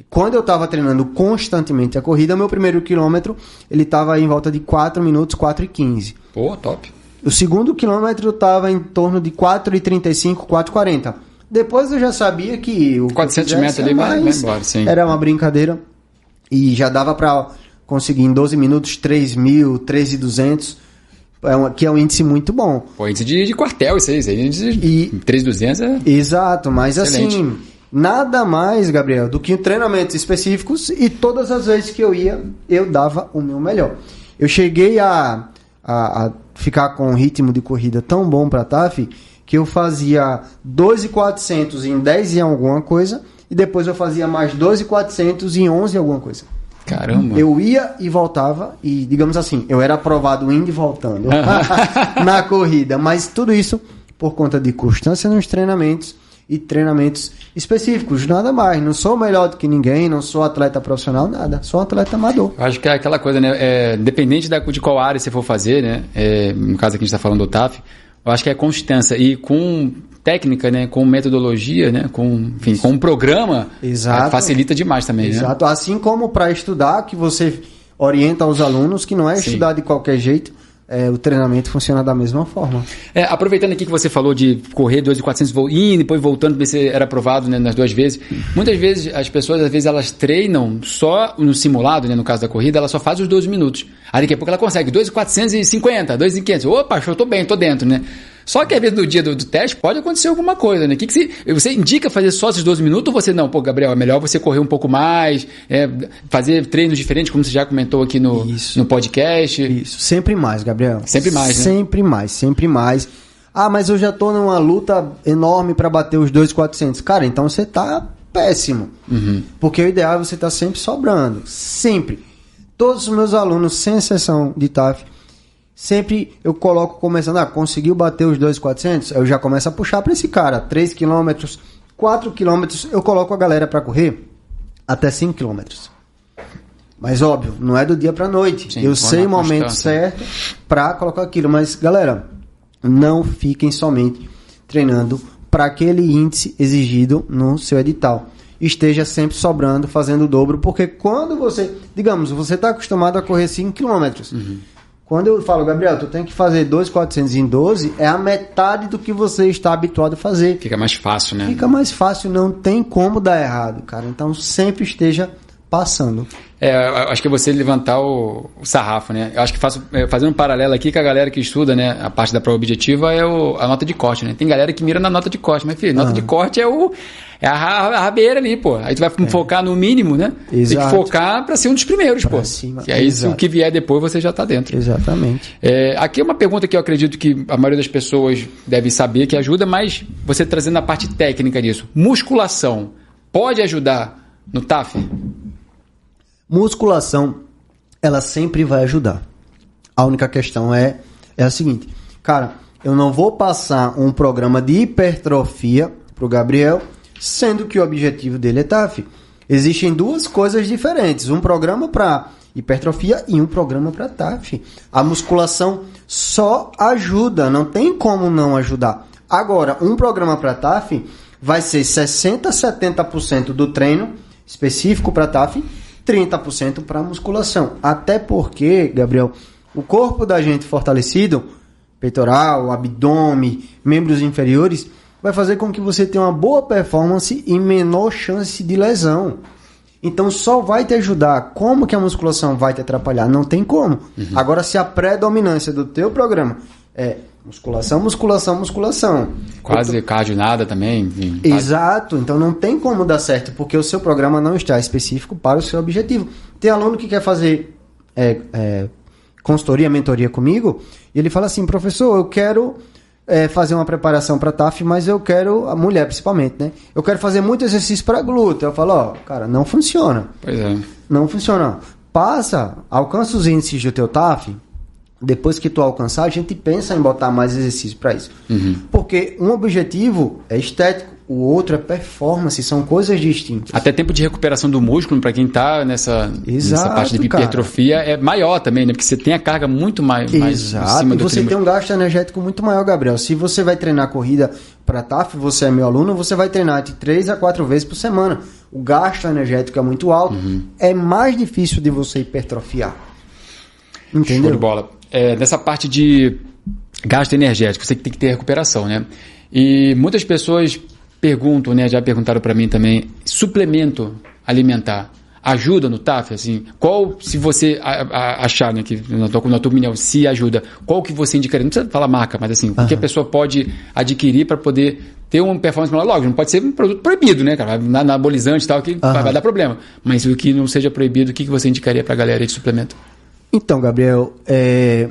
Quando eu estava treinando constantemente a corrida, meu primeiro quilômetro, ele estava em volta de 4 minutos, 4 e 15. Pô, top. O segundo quilômetro estava em torno de 4 e 35, 4 e 40. Depois eu já sabia que o 400 metros ali vai, vai embora, sim. Era uma brincadeira e já dava para conseguir em 12 minutos 3 mil, 3.200 é um, que é um índice muito bom. Pô, índice de, de quartel, isso aí. Isso aí índice de 3,200 é. Exato, mas excelente. assim, nada mais, Gabriel, do que treinamentos específicos e todas as vezes que eu ia, eu dava o meu melhor. Eu cheguei a, a, a ficar com um ritmo de corrida tão bom para TAF que eu fazia 2,400 em 10 e alguma coisa e depois eu fazia mais 2,400 em 11 e alguma coisa. Caramba. Eu ia e voltava, e digamos assim, eu era aprovado indo e voltando na corrida. Mas tudo isso por conta de constância nos treinamentos e treinamentos específicos, nada mais. Não sou melhor do que ninguém, não sou atleta profissional, nada. Sou atleta amador. Acho que é aquela coisa, né? É, dependente da, de qual área você for fazer, né? É, no caso aqui a gente está falando do TAF, eu acho que é constância. E com técnica, né, com metodologia, né, com, enfim, com um programa, Exato. facilita demais também. Né? Exato. Né? Assim como para estudar, que você orienta os alunos que não é Sim. estudar de qualquer jeito, é, o treinamento funciona da mesma forma. É, aproveitando aqui que você falou de correr 2.400 e depois voltando, ver se era aprovado né, nas duas vezes. Muitas vezes as pessoas, às vezes, elas treinam só no simulado, né, no caso da corrida, ela só faz os 12 minutos. Aí daqui a pouco ela consegue 2.450, 2.500. Opa, eu tô bem, tô dentro, né? Só que às vezes no dia do, do teste pode acontecer alguma coisa, né? Que que você, você indica fazer só esses 12 minutos ou você não? Pô, Gabriel, é melhor você correr um pouco mais, é, fazer treinos diferentes, como você já comentou aqui no, no podcast. Isso, sempre mais, Gabriel. Sempre mais, né? Sempre mais, sempre mais. Ah, mas eu já tô numa luta enorme para bater os 2,400. Cara, então você tá péssimo. Uhum. Porque o ideal é você estar tá sempre sobrando. Sempre. Todos os meus alunos, sem exceção de TAF, sempre eu coloco começando, ah, conseguiu bater os 2,400, eu já começo a puxar para esse cara, 3 km, 4 km, eu coloco a galera para correr até 5 km. Mas óbvio, não é do dia para noite. Sim, eu sei o momento certo para colocar aquilo, mas galera, não fiquem somente treinando para aquele índice exigido no seu edital. Esteja sempre sobrando, fazendo o dobro, porque quando você, digamos, você está acostumado a correr 5 km, uhum. Quando eu falo, Gabriel, tu tem que fazer 2,400 em 12, é a metade do que você está habituado a fazer. Fica mais fácil, né? Fica mais fácil, não tem como dar errado, cara. Então sempre esteja passando. É, acho que é você levantar o, o sarrafo, né? Eu acho que faço, é, fazendo um paralelo aqui com a galera que estuda, né? A parte da prova objetiva é o, a nota de corte, né? Tem galera que mira na nota de corte, mas filho, nota ah. de corte é o é a, a rabeira ali, pô. Aí tu vai é. focar no mínimo, né? Exato. Tem que focar para ser um dos primeiros, pra pô. Cima. E aí Exato. o que vier depois você já tá dentro. Exatamente. É, aqui é uma pergunta que eu acredito que a maioria das pessoas deve saber que ajuda, mas você trazendo a parte técnica disso. Musculação pode ajudar no TAF? Musculação, ela sempre vai ajudar. A única questão é, é a seguinte, cara, eu não vou passar um programa de hipertrofia pro Gabriel, sendo que o objetivo dele é TAF. Existem duas coisas diferentes, um programa para hipertrofia e um programa para TAF. A musculação só ajuda, não tem como não ajudar. Agora, um programa para TAF vai ser 60 70% do treino específico para TAF 30% para musculação. Até porque, Gabriel, o corpo da gente fortalecido, peitoral, abdômen, membros inferiores, vai fazer com que você tenha uma boa performance e menor chance de lesão. Então só vai te ajudar. Como que a musculação vai te atrapalhar? Não tem como. Uhum. Agora, se a predominância do teu programa é musculação, musculação, musculação. Quase cardio nada também. Enfim, Exato. Então não tem como dar certo, porque o seu programa não está específico para o seu objetivo. Tem aluno que quer fazer é, é, consultoria, mentoria comigo, e ele fala assim, professor, eu quero é, fazer uma preparação para TAF, mas eu quero, a mulher principalmente, né? Eu quero fazer muito exercício para glúteo. Eu falo, ó, cara, não funciona. Pois é. Não funciona. Passa, alcança os índices do teu TAF, depois que tu alcançar, a gente pensa em botar mais exercício para isso. Uhum. Porque um objetivo é estético, o outro é performance, são coisas distintas. Até tempo de recuperação do músculo, para quem está nessa, nessa parte de hipertrofia, cara. é maior também, né? Porque você tem a carga muito mais, Exato. mais do você tem um gasto energético muito maior, Gabriel. Se você vai treinar corrida para TAF, você é meu aluno, você vai treinar de 3 a 4 vezes por semana. O gasto energético é muito alto, uhum. é mais difícil de você hipertrofiar. Entendeu? Show de bola é, nessa parte de gasto energético, você tem que ter recuperação, né? E muitas pessoas perguntam, né, já perguntaram para mim também, suplemento alimentar ajuda no TAF? Assim, qual, se você achar, né, que na tua, na tua opinião, se ajuda, qual que você indicaria? Não precisa falar marca, mas assim, uhum. o que a pessoa pode adquirir para poder ter uma performance melhor? Lógico, não pode ser um produto proibido, né, cara? Na, anabolizante e tal, que uhum. vai, vai, dar problema. Mas o que não seja proibido, o que, que você indicaria para a galera de suplemento? Então, Gabriel, é,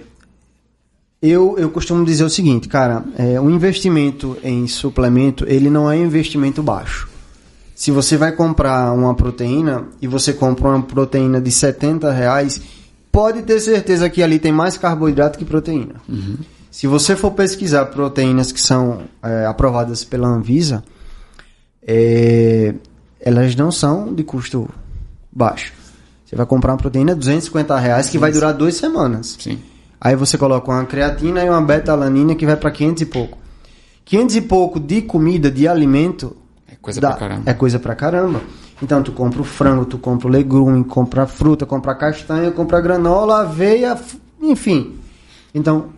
eu, eu costumo dizer o seguinte, cara, é, um investimento em suplemento, ele não é investimento baixo. Se você vai comprar uma proteína e você compra uma proteína de 70 reais, pode ter certeza que ali tem mais carboidrato que proteína. Uhum. Se você for pesquisar proteínas que são é, aprovadas pela Anvisa, é, elas não são de custo baixo. Você vai comprar uma proteína de 250 reais que sim, vai durar duas semanas. Sim. Aí você coloca uma creatina e uma beta-alanina que vai para 500 e pouco. 500 e pouco de comida, de alimento... É coisa dá, pra caramba. É coisa pra caramba. Então tu compra o frango, tu compra o legume, compra a fruta, compra a castanha, compra a granola, aveia, enfim. Então,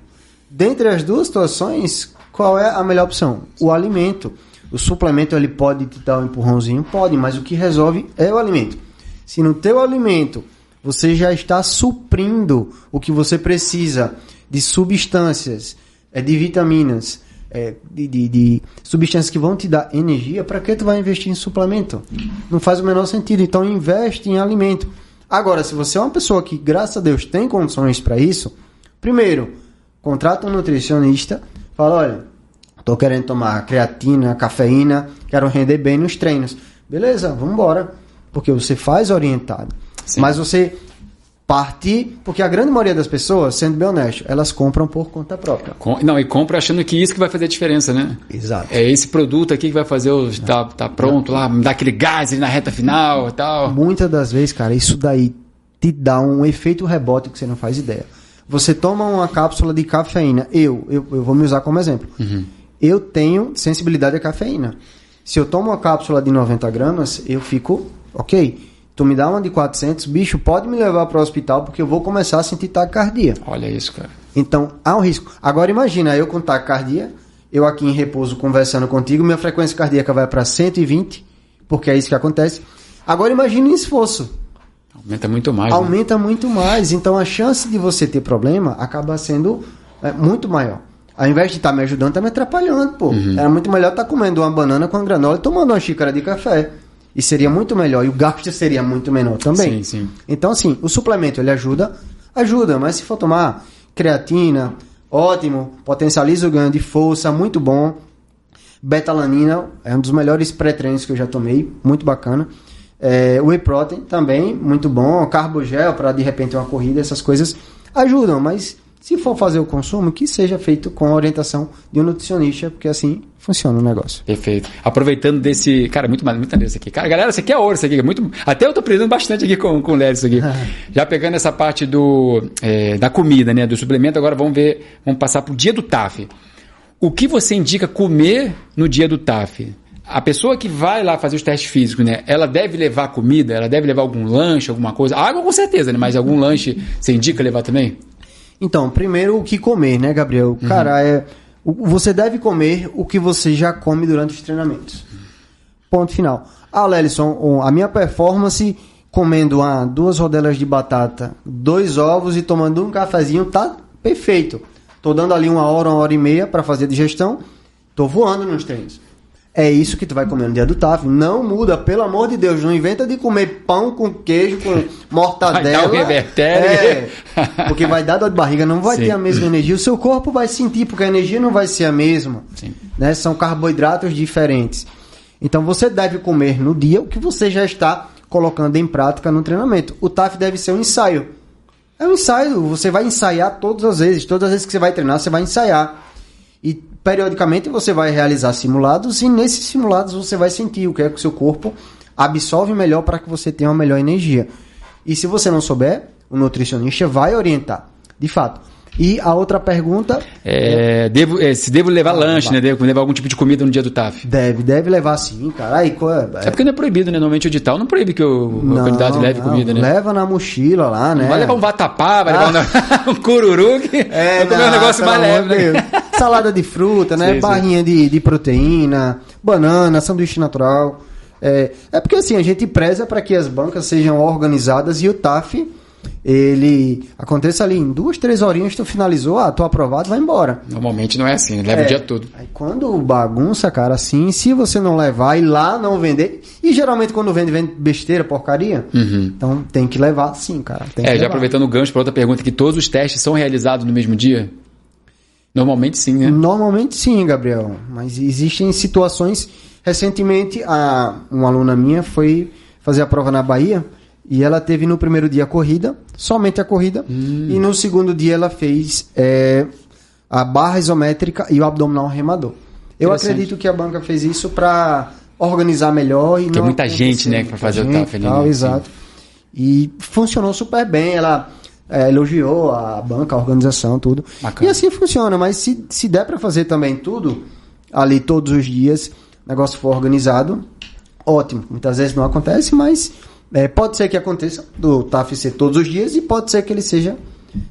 dentre as duas situações, qual é a melhor opção? O alimento. O suplemento ele pode te dar um empurrãozinho? Pode, mas o que resolve é o alimento. Se no teu alimento você já está suprindo o que você precisa de substâncias, é, de vitaminas, é, de, de, de, substâncias que vão te dar energia, para que tu vai investir em suplemento? Não faz o menor sentido. Então investe em alimento. Agora, se você é uma pessoa que, graças a Deus, tem condições para isso, primeiro, contrata um nutricionista, fala, olha, estou querendo tomar creatina, cafeína, quero render bem nos treinos. Beleza, vamos embora porque você faz orientado. Sim. Mas você parte, porque a grande maioria das pessoas, sendo bem honesto, elas compram por conta própria. Não, e compra achando que isso que vai fazer a diferença, né? Exato. É esse produto aqui que vai fazer o tá, tá pronto lá, me dá aquele gás ali na reta final e tal. Muitas das vezes, cara, isso daí te dá um efeito rebote que você não faz ideia. Você toma uma cápsula de cafeína, eu, eu, eu vou me usar como exemplo. Uhum. Eu tenho sensibilidade à cafeína. Se eu tomo uma cápsula de 90 gramas, eu fico ok, tu me dá uma de 400, bicho, pode me levar para o hospital porque eu vou começar a sentir taquicardia. Olha isso, cara. Então, há um risco. Agora imagina, eu com taquicardia, eu aqui em repouso conversando contigo, minha frequência cardíaca vai para 120, porque é isso que acontece. Agora imagine em esforço. Aumenta muito mais. Né? Aumenta né? muito mais. Então a chance de você ter problema acaba sendo é, muito maior. Ao invés de estar tá me ajudando, tá me atrapalhando, pô. Uhum. Era muito melhor estar tá comendo uma banana com granola e tomando uma xícara de café. E seria muito melhor. E o gasto seria muito menor também. Sim, sim. Então, assim, o suplemento ele ajuda, ajuda, mas se for tomar creatina, ótimo, potencializa o ganho de força, muito bom. Betalanina é um dos melhores pré-treinos que eu já tomei, muito bacana. É, whey protein também, muito bom. Carbogel para de repente uma corrida, essas coisas ajudam, mas se for fazer o consumo, que seja feito com a orientação de um nutricionista, porque assim funciona o negócio. Perfeito. Aproveitando desse. Cara, muito muito maneiro isso aqui. Cara, galera, isso aqui é ouro, isso aqui. É muito, até eu tô aprendendo bastante aqui com, com o Léo isso aqui. Já pegando essa parte do, é, da comida, né? Do suplemento, agora vamos ver. Vamos passar pro dia do TAF. O que você indica comer no dia do TAF? A pessoa que vai lá fazer os testes físicos, né? Ela deve levar comida, ela deve levar algum lanche, alguma coisa. Água com certeza, né? Mas algum lanche você indica levar também? Então, primeiro o que comer, né, Gabriel? Uhum. Cara, é, você deve comer o que você já come durante os treinamentos. Ponto final. Ah, Lelison, a minha performance comendo uma, duas rodelas de batata, dois ovos e tomando um cafezinho tá perfeito. Tô dando ali uma hora, uma hora e meia para fazer a digestão. Tô voando nos treinos. É isso que tu vai comer no dia do TAF. Não muda, pelo amor de Deus. Não inventa de comer pão com queijo, com mortadela. Vai dar é, porque vai dar dor de barriga, não vai Sim. ter a mesma energia. O seu corpo vai sentir, porque a energia não vai ser a mesma. Né? São carboidratos diferentes. Então você deve comer no dia o que você já está colocando em prática no treinamento. O TAF deve ser um ensaio. É um ensaio, você vai ensaiar todas as vezes. Todas as vezes que você vai treinar, você vai ensaiar. E periodicamente você vai realizar simulados e nesses simulados você vai sentir o que é que o seu corpo absorve melhor para que você tenha uma melhor energia. E se você não souber, o nutricionista vai orientar. De fato, e a outra pergunta. É, é, devo, é, se devo levar ah, lanche, né? Devo levar algum tipo de comida no dia do TAF? Deve, deve levar sim, cara. Aí, é, é porque não é proibido, né? Normalmente o edital não proíbe que o, não, o candidato leve não, comida, né? Leva na mochila lá, né? vai levar um vatapá, vai levar ah. um, um cururu, que é, vai comer um negócio mais leve, né? Salada de fruta, né? Sim, Barrinha sim. De, de proteína, banana, sanduíche natural. É, é porque assim, a gente preza para que as bancas sejam organizadas e o TAF ele aconteça ali em duas, três horinhas, tu finalizou, ah, tô aprovado, vai embora. Normalmente não é assim, leva é, o dia todo. Aí quando bagunça, cara, assim, se você não levar e lá não vender, e geralmente quando vende, vende besteira, porcaria, uhum. então tem que levar sim, cara. é, já aproveitando o gancho para outra pergunta, que todos os testes são realizados no mesmo dia? Normalmente sim, né? Normalmente sim, Gabriel, mas existem situações, recentemente a, uma aluna minha foi fazer a prova na Bahia, e ela teve no primeiro dia a corrida, somente a corrida, hum. e no segundo dia ela fez é, a barra isométrica e o abdominal remador. Eu acredito que a banca fez isso para organizar melhor e Tem muita gente, né, para fazer o TAF ali. Tal, né? Exato. E funcionou super bem. Ela é, elogiou a banca, a organização, tudo. Bacana. E assim funciona. Mas se, se der para fazer também tudo ali todos os dias, o negócio for organizado, ótimo. Muitas vezes não acontece, mas é, pode ser que aconteça do TAF ser todos os dias e pode ser que ele seja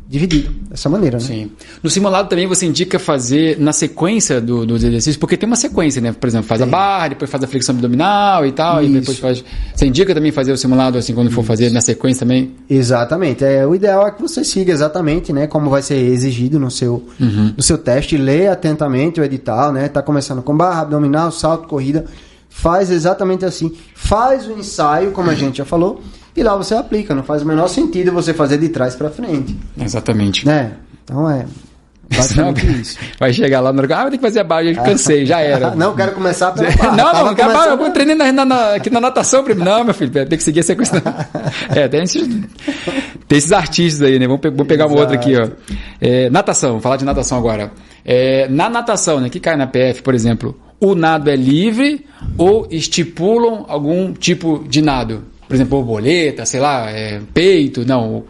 dividido dessa maneira, né? Sim. No simulado também você indica fazer na sequência do, dos exercícios, porque tem uma sequência, né? Por exemplo, faz Sim. a barra, depois faz a flexão abdominal e tal, Isso. e depois faz. Você indica também fazer o simulado assim quando for fazer na sequência também? Exatamente. É, o ideal é que você siga exatamente, né? Como vai ser exigido no seu, uhum. no seu teste, lê atentamente o edital, né? Tá começando com barra abdominal, salto, corrida faz exatamente assim. Faz o ensaio, como a gente já falou, e lá você aplica. Não faz o menor sentido você fazer de trás para frente. Exatamente. Né? Então é. Basicamente isso. Vai chegar lá no lugar, ah, ter que fazer a barra, já cansei, já era. não, quero começar pela barra. Não, não, quero começar... eu treinei na, na, na, aqui na natação primeiro. Não, meu filho, tem que seguir a sequência. é, tem esses, tem esses artistas aí, né? Vamos, vamos pegar um outro aqui, ó. É, natação, vamos falar de natação agora. É, na natação, né, que cai na PF, por exemplo, o nado é livre ou estipulam algum tipo de nado? Por exemplo, borboleta, sei lá, é, peito, não.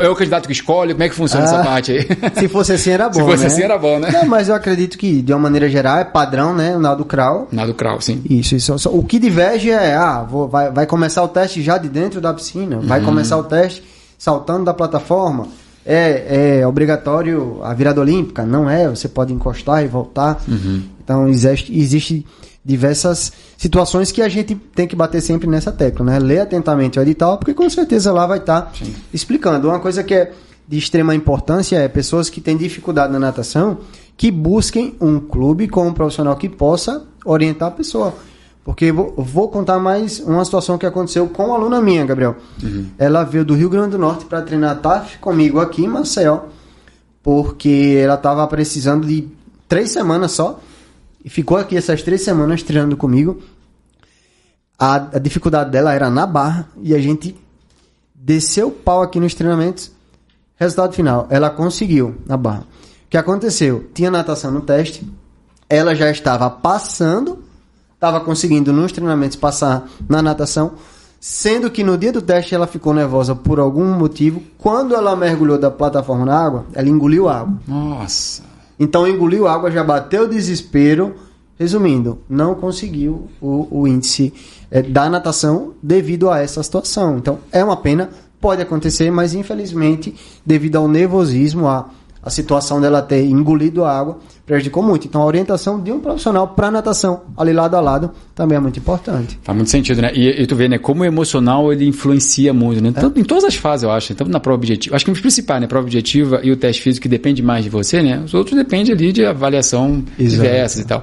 É o candidato que escolhe, como é que funciona ah, essa parte aí? Se fosse assim era bom. Se fosse né? assim era bom, né? Não, mas eu acredito que, de uma maneira geral, é padrão, né? O nado crawl. Nado crawl, sim. Isso, isso. O que diverge é, ah, vou, vai, vai começar o teste já de dentro da piscina, vai uhum. começar o teste saltando da plataforma. É, é obrigatório a virada olímpica? Não é, você pode encostar e voltar. Uhum. Então existe, existe diversas situações que a gente tem que bater sempre nessa tecla, né? Ler atentamente o edital, porque com certeza lá vai estar tá explicando. Uma coisa que é de extrema importância é pessoas que têm dificuldade na natação que busquem um clube com um profissional que possa orientar a pessoa. Porque vou, vou contar mais uma situação que aconteceu com uma aluna minha, Gabriel. Uhum. Ela veio do Rio Grande do Norte para treinar TAF comigo aqui em Maceió, porque ela estava precisando de três semanas só ficou aqui essas três semanas treinando comigo. A, a dificuldade dela era na barra e a gente desceu o pau aqui nos treinamentos. Resultado final, ela conseguiu na barra. O que aconteceu? Tinha natação no teste, ela já estava passando, estava conseguindo nos treinamentos passar na natação, sendo que no dia do teste ela ficou nervosa por algum motivo. Quando ela mergulhou da plataforma na água, ela engoliu água. Nossa! Então engoliu água, já bateu o desespero. Resumindo, não conseguiu o, o índice é, da natação devido a essa situação. Então é uma pena, pode acontecer, mas infelizmente, devido ao nervosismo, a, a situação dela ter engolido a água, prejudicou muito. Então a orientação de um profissional para natação, ali lado a lado, também é muito importante. Faz muito sentido, né? E, e tu vê, né, como o emocional ele influencia muito, né? Tanto, é. Em todas as fases, eu acho. Tanto na prova objetiva. Acho que os principais, né? Prova objetiva e o teste físico que depende mais de você, né? Os outros dependem ali de avaliação Exato. diversas e tal.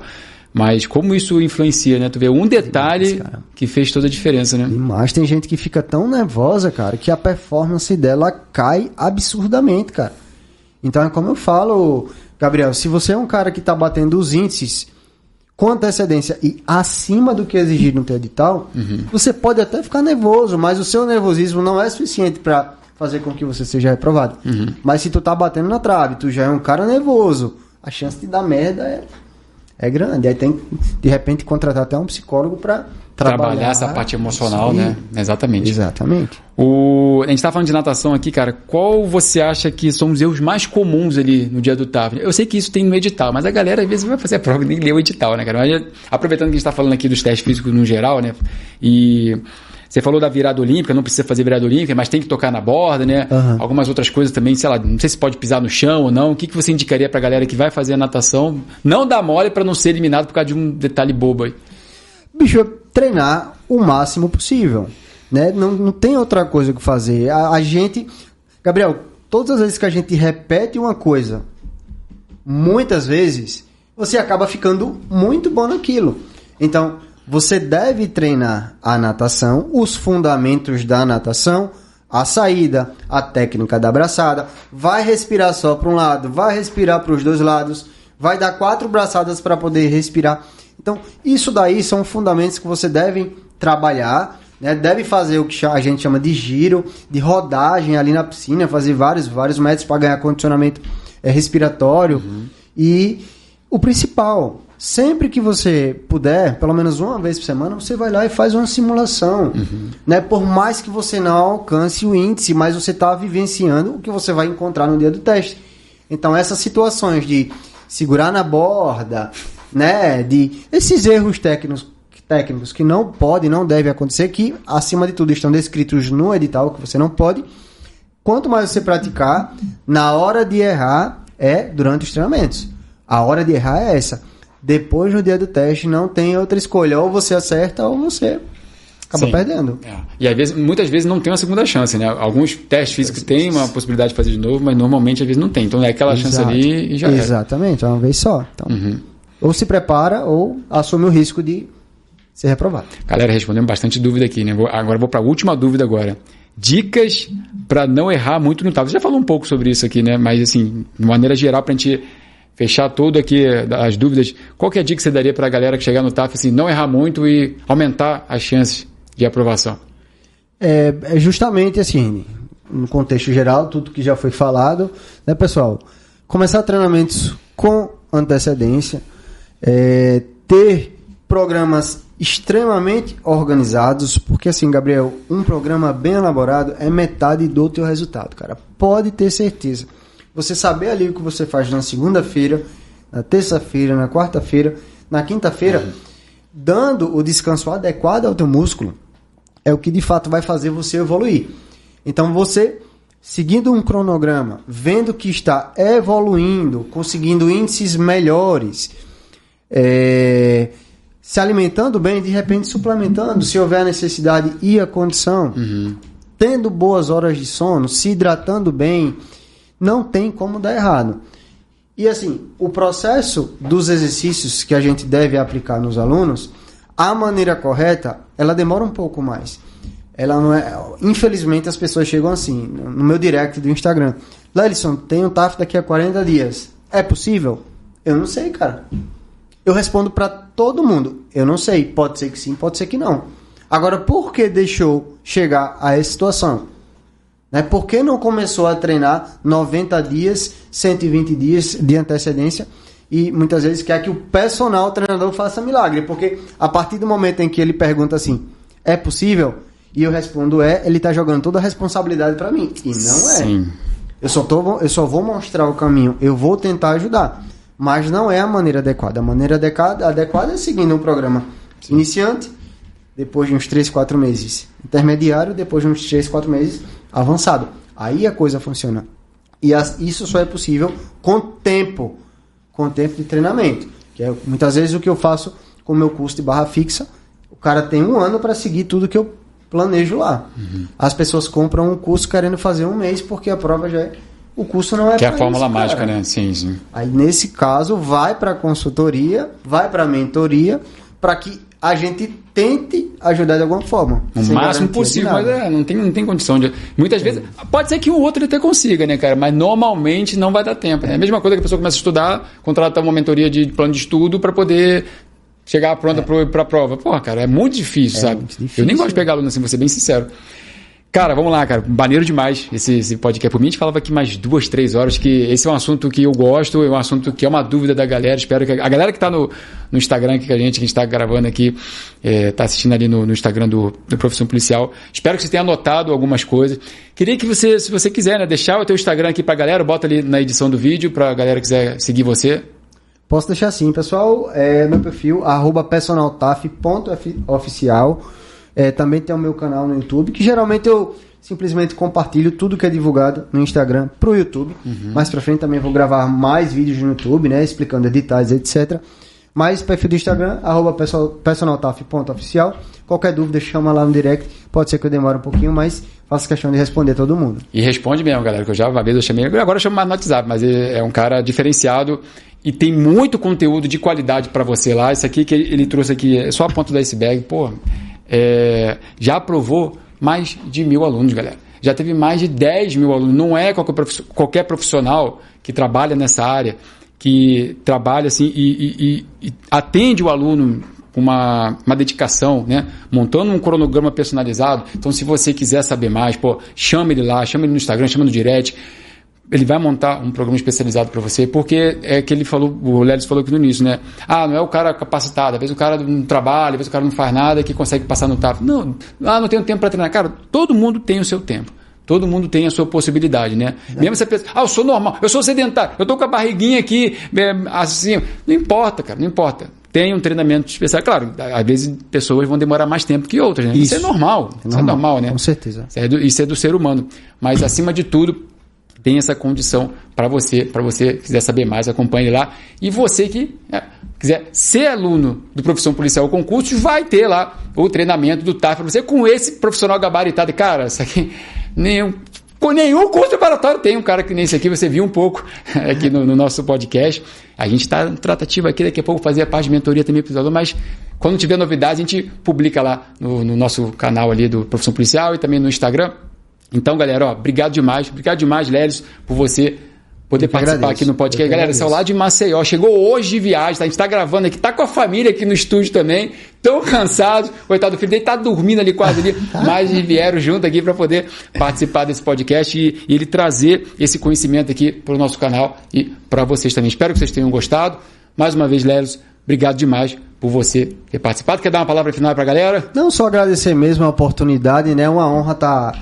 Mas como isso influencia, né? Tu vê um detalhe Demais, que fez toda a diferença, né? Mas tem gente que fica tão nervosa, cara, que a performance dela cai absurdamente, cara. Então é como eu falo, Gabriel, se você é um cara que está batendo os índices com antecedência e acima do que é exigido no teu edital, uhum. você pode até ficar nervoso, mas o seu nervosismo não é suficiente para fazer com que você seja reprovado. Uhum. Mas se tu tá batendo na trave, tu já é um cara nervoso, a chance de dar merda é, é grande. Aí tem de repente contratar até um psicólogo para trabalhar, trabalhar, essa parte emocional, né? Exatamente. Exatamente. O, a gente está falando de natação aqui, cara. Qual você acha que são os erros mais comuns ali no dia do TAF? Eu sei que isso tem no edital, mas a galera às vezes vai fazer a prova e nem lê o edital, né, cara? Mas, aproveitando que a gente está falando aqui dos testes físicos no geral, né? E você falou da virada olímpica, não precisa fazer virada olímpica, mas tem que tocar na borda, né? Uhum. Algumas outras coisas também, sei lá, não sei se pode pisar no chão ou não. O que, que você indicaria pra galera que vai fazer a natação? Não dar mole para não ser eliminado por causa de um detalhe bobo aí. Bicho, treinar o máximo possível. Né? Não, não tem outra coisa que fazer. A, a gente. Gabriel, todas as vezes que a gente repete uma coisa, muitas vezes, você acaba ficando muito bom naquilo. Então, você deve treinar a natação, os fundamentos da natação, a saída, a técnica da braçada, vai respirar só para um lado, vai respirar para os dois lados, vai dar quatro braçadas para poder respirar. Então, isso daí são fundamentos que você deve trabalhar, né? deve fazer o que a gente chama de giro, de rodagem ali na piscina, fazer vários, vários métodos para ganhar condicionamento é, respiratório. Uhum. E o principal, sempre que você puder, pelo menos uma vez por semana, você vai lá e faz uma simulação. Uhum. Né? Por mais que você não alcance o índice, mas você está vivenciando o que você vai encontrar no dia do teste. Então, essas situações de segurar na borda, né, de esses erros técnicos, técnicos que não podem, não devem acontecer, que acima de tudo estão descritos no edital que você não pode. Quanto mais você praticar, na hora de errar é durante os treinamentos. A hora de errar é essa. Depois no dia do teste não tem outra escolha, ou você acerta ou você acaba Sim. perdendo. É. E às vezes, muitas vezes não tem uma segunda chance, né? Alguns testes físicos têm uma possibilidade de fazer de novo, mas normalmente às vezes não tem. Então é aquela Exato. chance ali e já Exatamente, é uma vez só. Então, uhum ou se prepara ou assume o risco de ser reprovado. Galera, respondemos bastante dúvida aqui, né? Agora vou para a última dúvida agora. Dicas para não errar muito no TAF. Você já falou um pouco sobre isso aqui, né? Mas assim, de maneira geral, para a gente fechar tudo aqui as dúvidas, qual é a dica que você daria para a galera que chegar no TAF, assim, não errar muito e aumentar as chances de aprovação? É, é justamente assim, no contexto geral, tudo que já foi falado, né, pessoal? Começar treinamentos com antecedência, é, ter programas extremamente organizados, porque assim, Gabriel, um programa bem elaborado é metade do teu resultado, cara. Pode ter certeza. Você saber ali o que você faz na segunda-feira, na terça-feira, na quarta-feira, na quinta-feira, uhum. dando o descanso adequado ao teu músculo, é o que de fato vai fazer você evoluir. Então você seguindo um cronograma, vendo que está evoluindo, conseguindo índices melhores, é, se alimentando bem, de repente suplementando, se houver a necessidade e a condição, Uhum. tendo boas horas de sono, se hidratando bem, não tem como dar errado. E assim, o processo dos exercícios que a gente deve aplicar nos alunos, a maneira correta, ela demora um pouco mais. Ela não é, infelizmente as pessoas chegam assim, no meu direct do Instagram. Lelison, tem um TAF daqui a 40 dias. É possível? Eu não sei, cara. Eu respondo pra todo mundo. Eu não sei. Pode ser que sim, pode ser que não. Agora, por que deixou chegar a essa situação? Né? Por que não começou a treinar 90 dias, 120 dias de antecedência? E muitas vezes quer que o personal o treinador faça milagre. Porque a partir do momento em que ele pergunta assim, é possível? E eu respondo é, ele tá jogando toda a responsabilidade pra mim. E não é. Sim. Eu só, tô, eu só vou mostrar o caminho, eu vou tentar ajudar. Mas não é a maneira adequada. A maneira adequada, adequada é seguindo um programa iniciante, depois de uns 3, 4 meses intermediário, depois de uns 3, 4 meses avançado. Aí a coisa funciona. E as- isso só é possível com tempo, com tempo de treinamento. Que é muitas vezes o que eu faço com o meu curso de barra fixa. O cara tem um ano para seguir tudo que eu planejo lá. As pessoas compram um curso querendo fazer um mês porque a prova já é. O curso não é Que é a fórmula isso, mágica, né? Sim, sim. Aí nesse caso vai para consultoria, vai para mentoria, para que a gente tente ajudar de alguma forma. O máximo possível, mas é, não tem, não tem condição de. Muitas vezes. Pode ser que o outro até consiga, né, cara? Mas normalmente não vai dar tempo. Né? É a mesma coisa que a pessoa começa a estudar, contrata uma mentoria de plano de estudo para poder chegar pronta pro para a prova. Porra, cara, é muito difícil, sabe? muito difícil. Eu nem gosto de pegar aluno assim, vou ser bem sincero. Cara, vamos lá, cara. Maneiro demais esse, esse podcast. Por mim, a gente falava aqui mais duas, três horas, que esse é um assunto que eu gosto, é um assunto que é uma dúvida da galera. Espero que a, a galera que está no, no Instagram aqui com a gente, que a gente está gravando aqui, está assistindo ali no, no Instagram do, do Profissão Policial. Espero que você tenha anotado algumas coisas. Queria que você, se você quiser, né, deixar o teu Instagram aqui pra galera, bota ali na edição do vídeo pra galera que quiser seguir você. Posso deixar assim, pessoal. É, meu perfil, arroba personaltaf.oficial. É, também tem o meu canal no YouTube, que geralmente eu simplesmente compartilho tudo que é divulgado no Instagram pro YouTube. Mais pra frente também vou gravar mais vídeos no YouTube, né? Explicando editais, etc. Mas perfil do Instagram, arroba perso- personaltaf.oficial. Qualquer dúvida, chama lá no direct. Pode ser que eu demore um pouquinho, mas faço questão de responder todo mundo. E responde mesmo, galera, que eu já uma vez eu chamei, agora eu chamo mais no WhatsApp, mas é um cara diferenciado e tem muito conteúdo de qualidade pra você lá. Isso aqui que ele ele trouxe aqui é só a ponta do iceberg, pô, é, já aprovou mais de mil alunos, galera. Já teve mais de 10 mil alunos. Não é qualquer profiss- qualquer profissional que trabalha nessa área, que trabalha assim e, e- e- e atende o aluno com uma, uma dedicação, né? Montando um cronograma personalizado. Então, se você quiser saber mais, pô, chama ele lá, chama ele no Instagram, chama no direct. Ele vai montar um programa especializado para você, porque é que ele falou, o Lelis falou aqui no início, né? Ah, não é o cara capacitado, às vezes o cara não trabalha, às vezes o cara não faz nada que consegue passar no TAF. Não, ah, não tenho tempo para treinar. Cara, todo mundo tem o seu tempo. Todo mundo tem a sua possibilidade, né? Mesmo você pensa, ah, eu sou normal, eu sou sedentário, eu tô com a barriguinha aqui, é, assim. Não importa, cara, não importa. Tem um treinamento especial. Claro, às vezes pessoas vão demorar mais tempo que outras, né? Isso, Isso. é normal. Isso é normal, né? Com certeza. Isso é do, isso é do ser humano. Mas acima de tudo, tem essa condição para você, para você quiser saber mais, acompanhe lá. E você que é, quiser ser aluno do profissão policial concurso, vai ter lá o treinamento do TAF para você com esse profissional gabaritado. Cara, isso aqui nenhum com nenhum curso preparatório tem um cara que nem esse aqui, você viu um pouco aqui no, no nosso podcast. A gente está tratativa aqui, daqui a pouco fazer a parte de mentoria também para os mas quando tiver novidade, a gente publica lá no, no nosso canal ali do Profissão Policial e também no Instagram. Então, galera, ó, obrigado demais, obrigado demais, Lélis, por você poder participar agradeço. aqui no podcast. Galera, você é agradeço. lá de Maceió, chegou hoje de viagem, tá? a gente tá gravando aqui, tá com a família aqui no estúdio também, tão cansados, coitado do filho dele tá dormindo ali quase ali, mas eles vieram junto aqui para poder participar desse podcast e, e ele trazer esse conhecimento aqui para o nosso canal e para vocês também. Espero que vocês tenham gostado. Mais uma vez, Lélis, obrigado demais por você ter participado. Quer dar uma palavra final para a galera? Não só agradecer mesmo a oportunidade, né? Uma honra estar tá,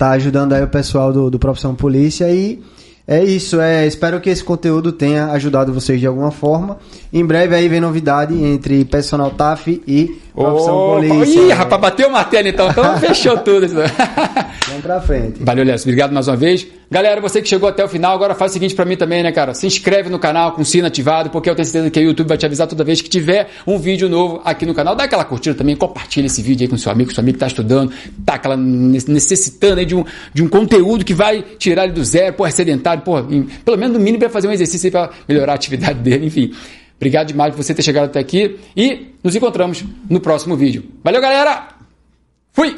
tá ajudando aí o pessoal do, do Profissão Polícia e é isso, é, espero que esse conteúdo tenha ajudado vocês de alguma forma. Em breve aí vem novidade entre Personal TAF e Profissão Ô, polícia. Ih, rapaz, bateu o martelo então. Então fechou tudo. Vamos pra frente. Valeu, Léo. Obrigado mais uma vez. Galera, você que chegou até o final, agora faz o seguinte pra mim também, né, cara? Se inscreve no canal com o sino ativado, porque eu tenho certeza que o YouTube vai te avisar toda vez que tiver um vídeo novo aqui no canal. Dá aquela curtida também, compartilha esse vídeo aí com seu amigo, seu amigo que tá estudando, tá aquela necessitando aí de um, de um conteúdo que vai tirar ele do zero, pô, é sedentário, pô, em- pelo menos no mínimo vai fazer um exercício aí pra melhorar a atividade dele, enfim. Obrigado demais por você ter chegado até aqui e nos encontramos no próximo vídeo. Valeu, galera! Fui!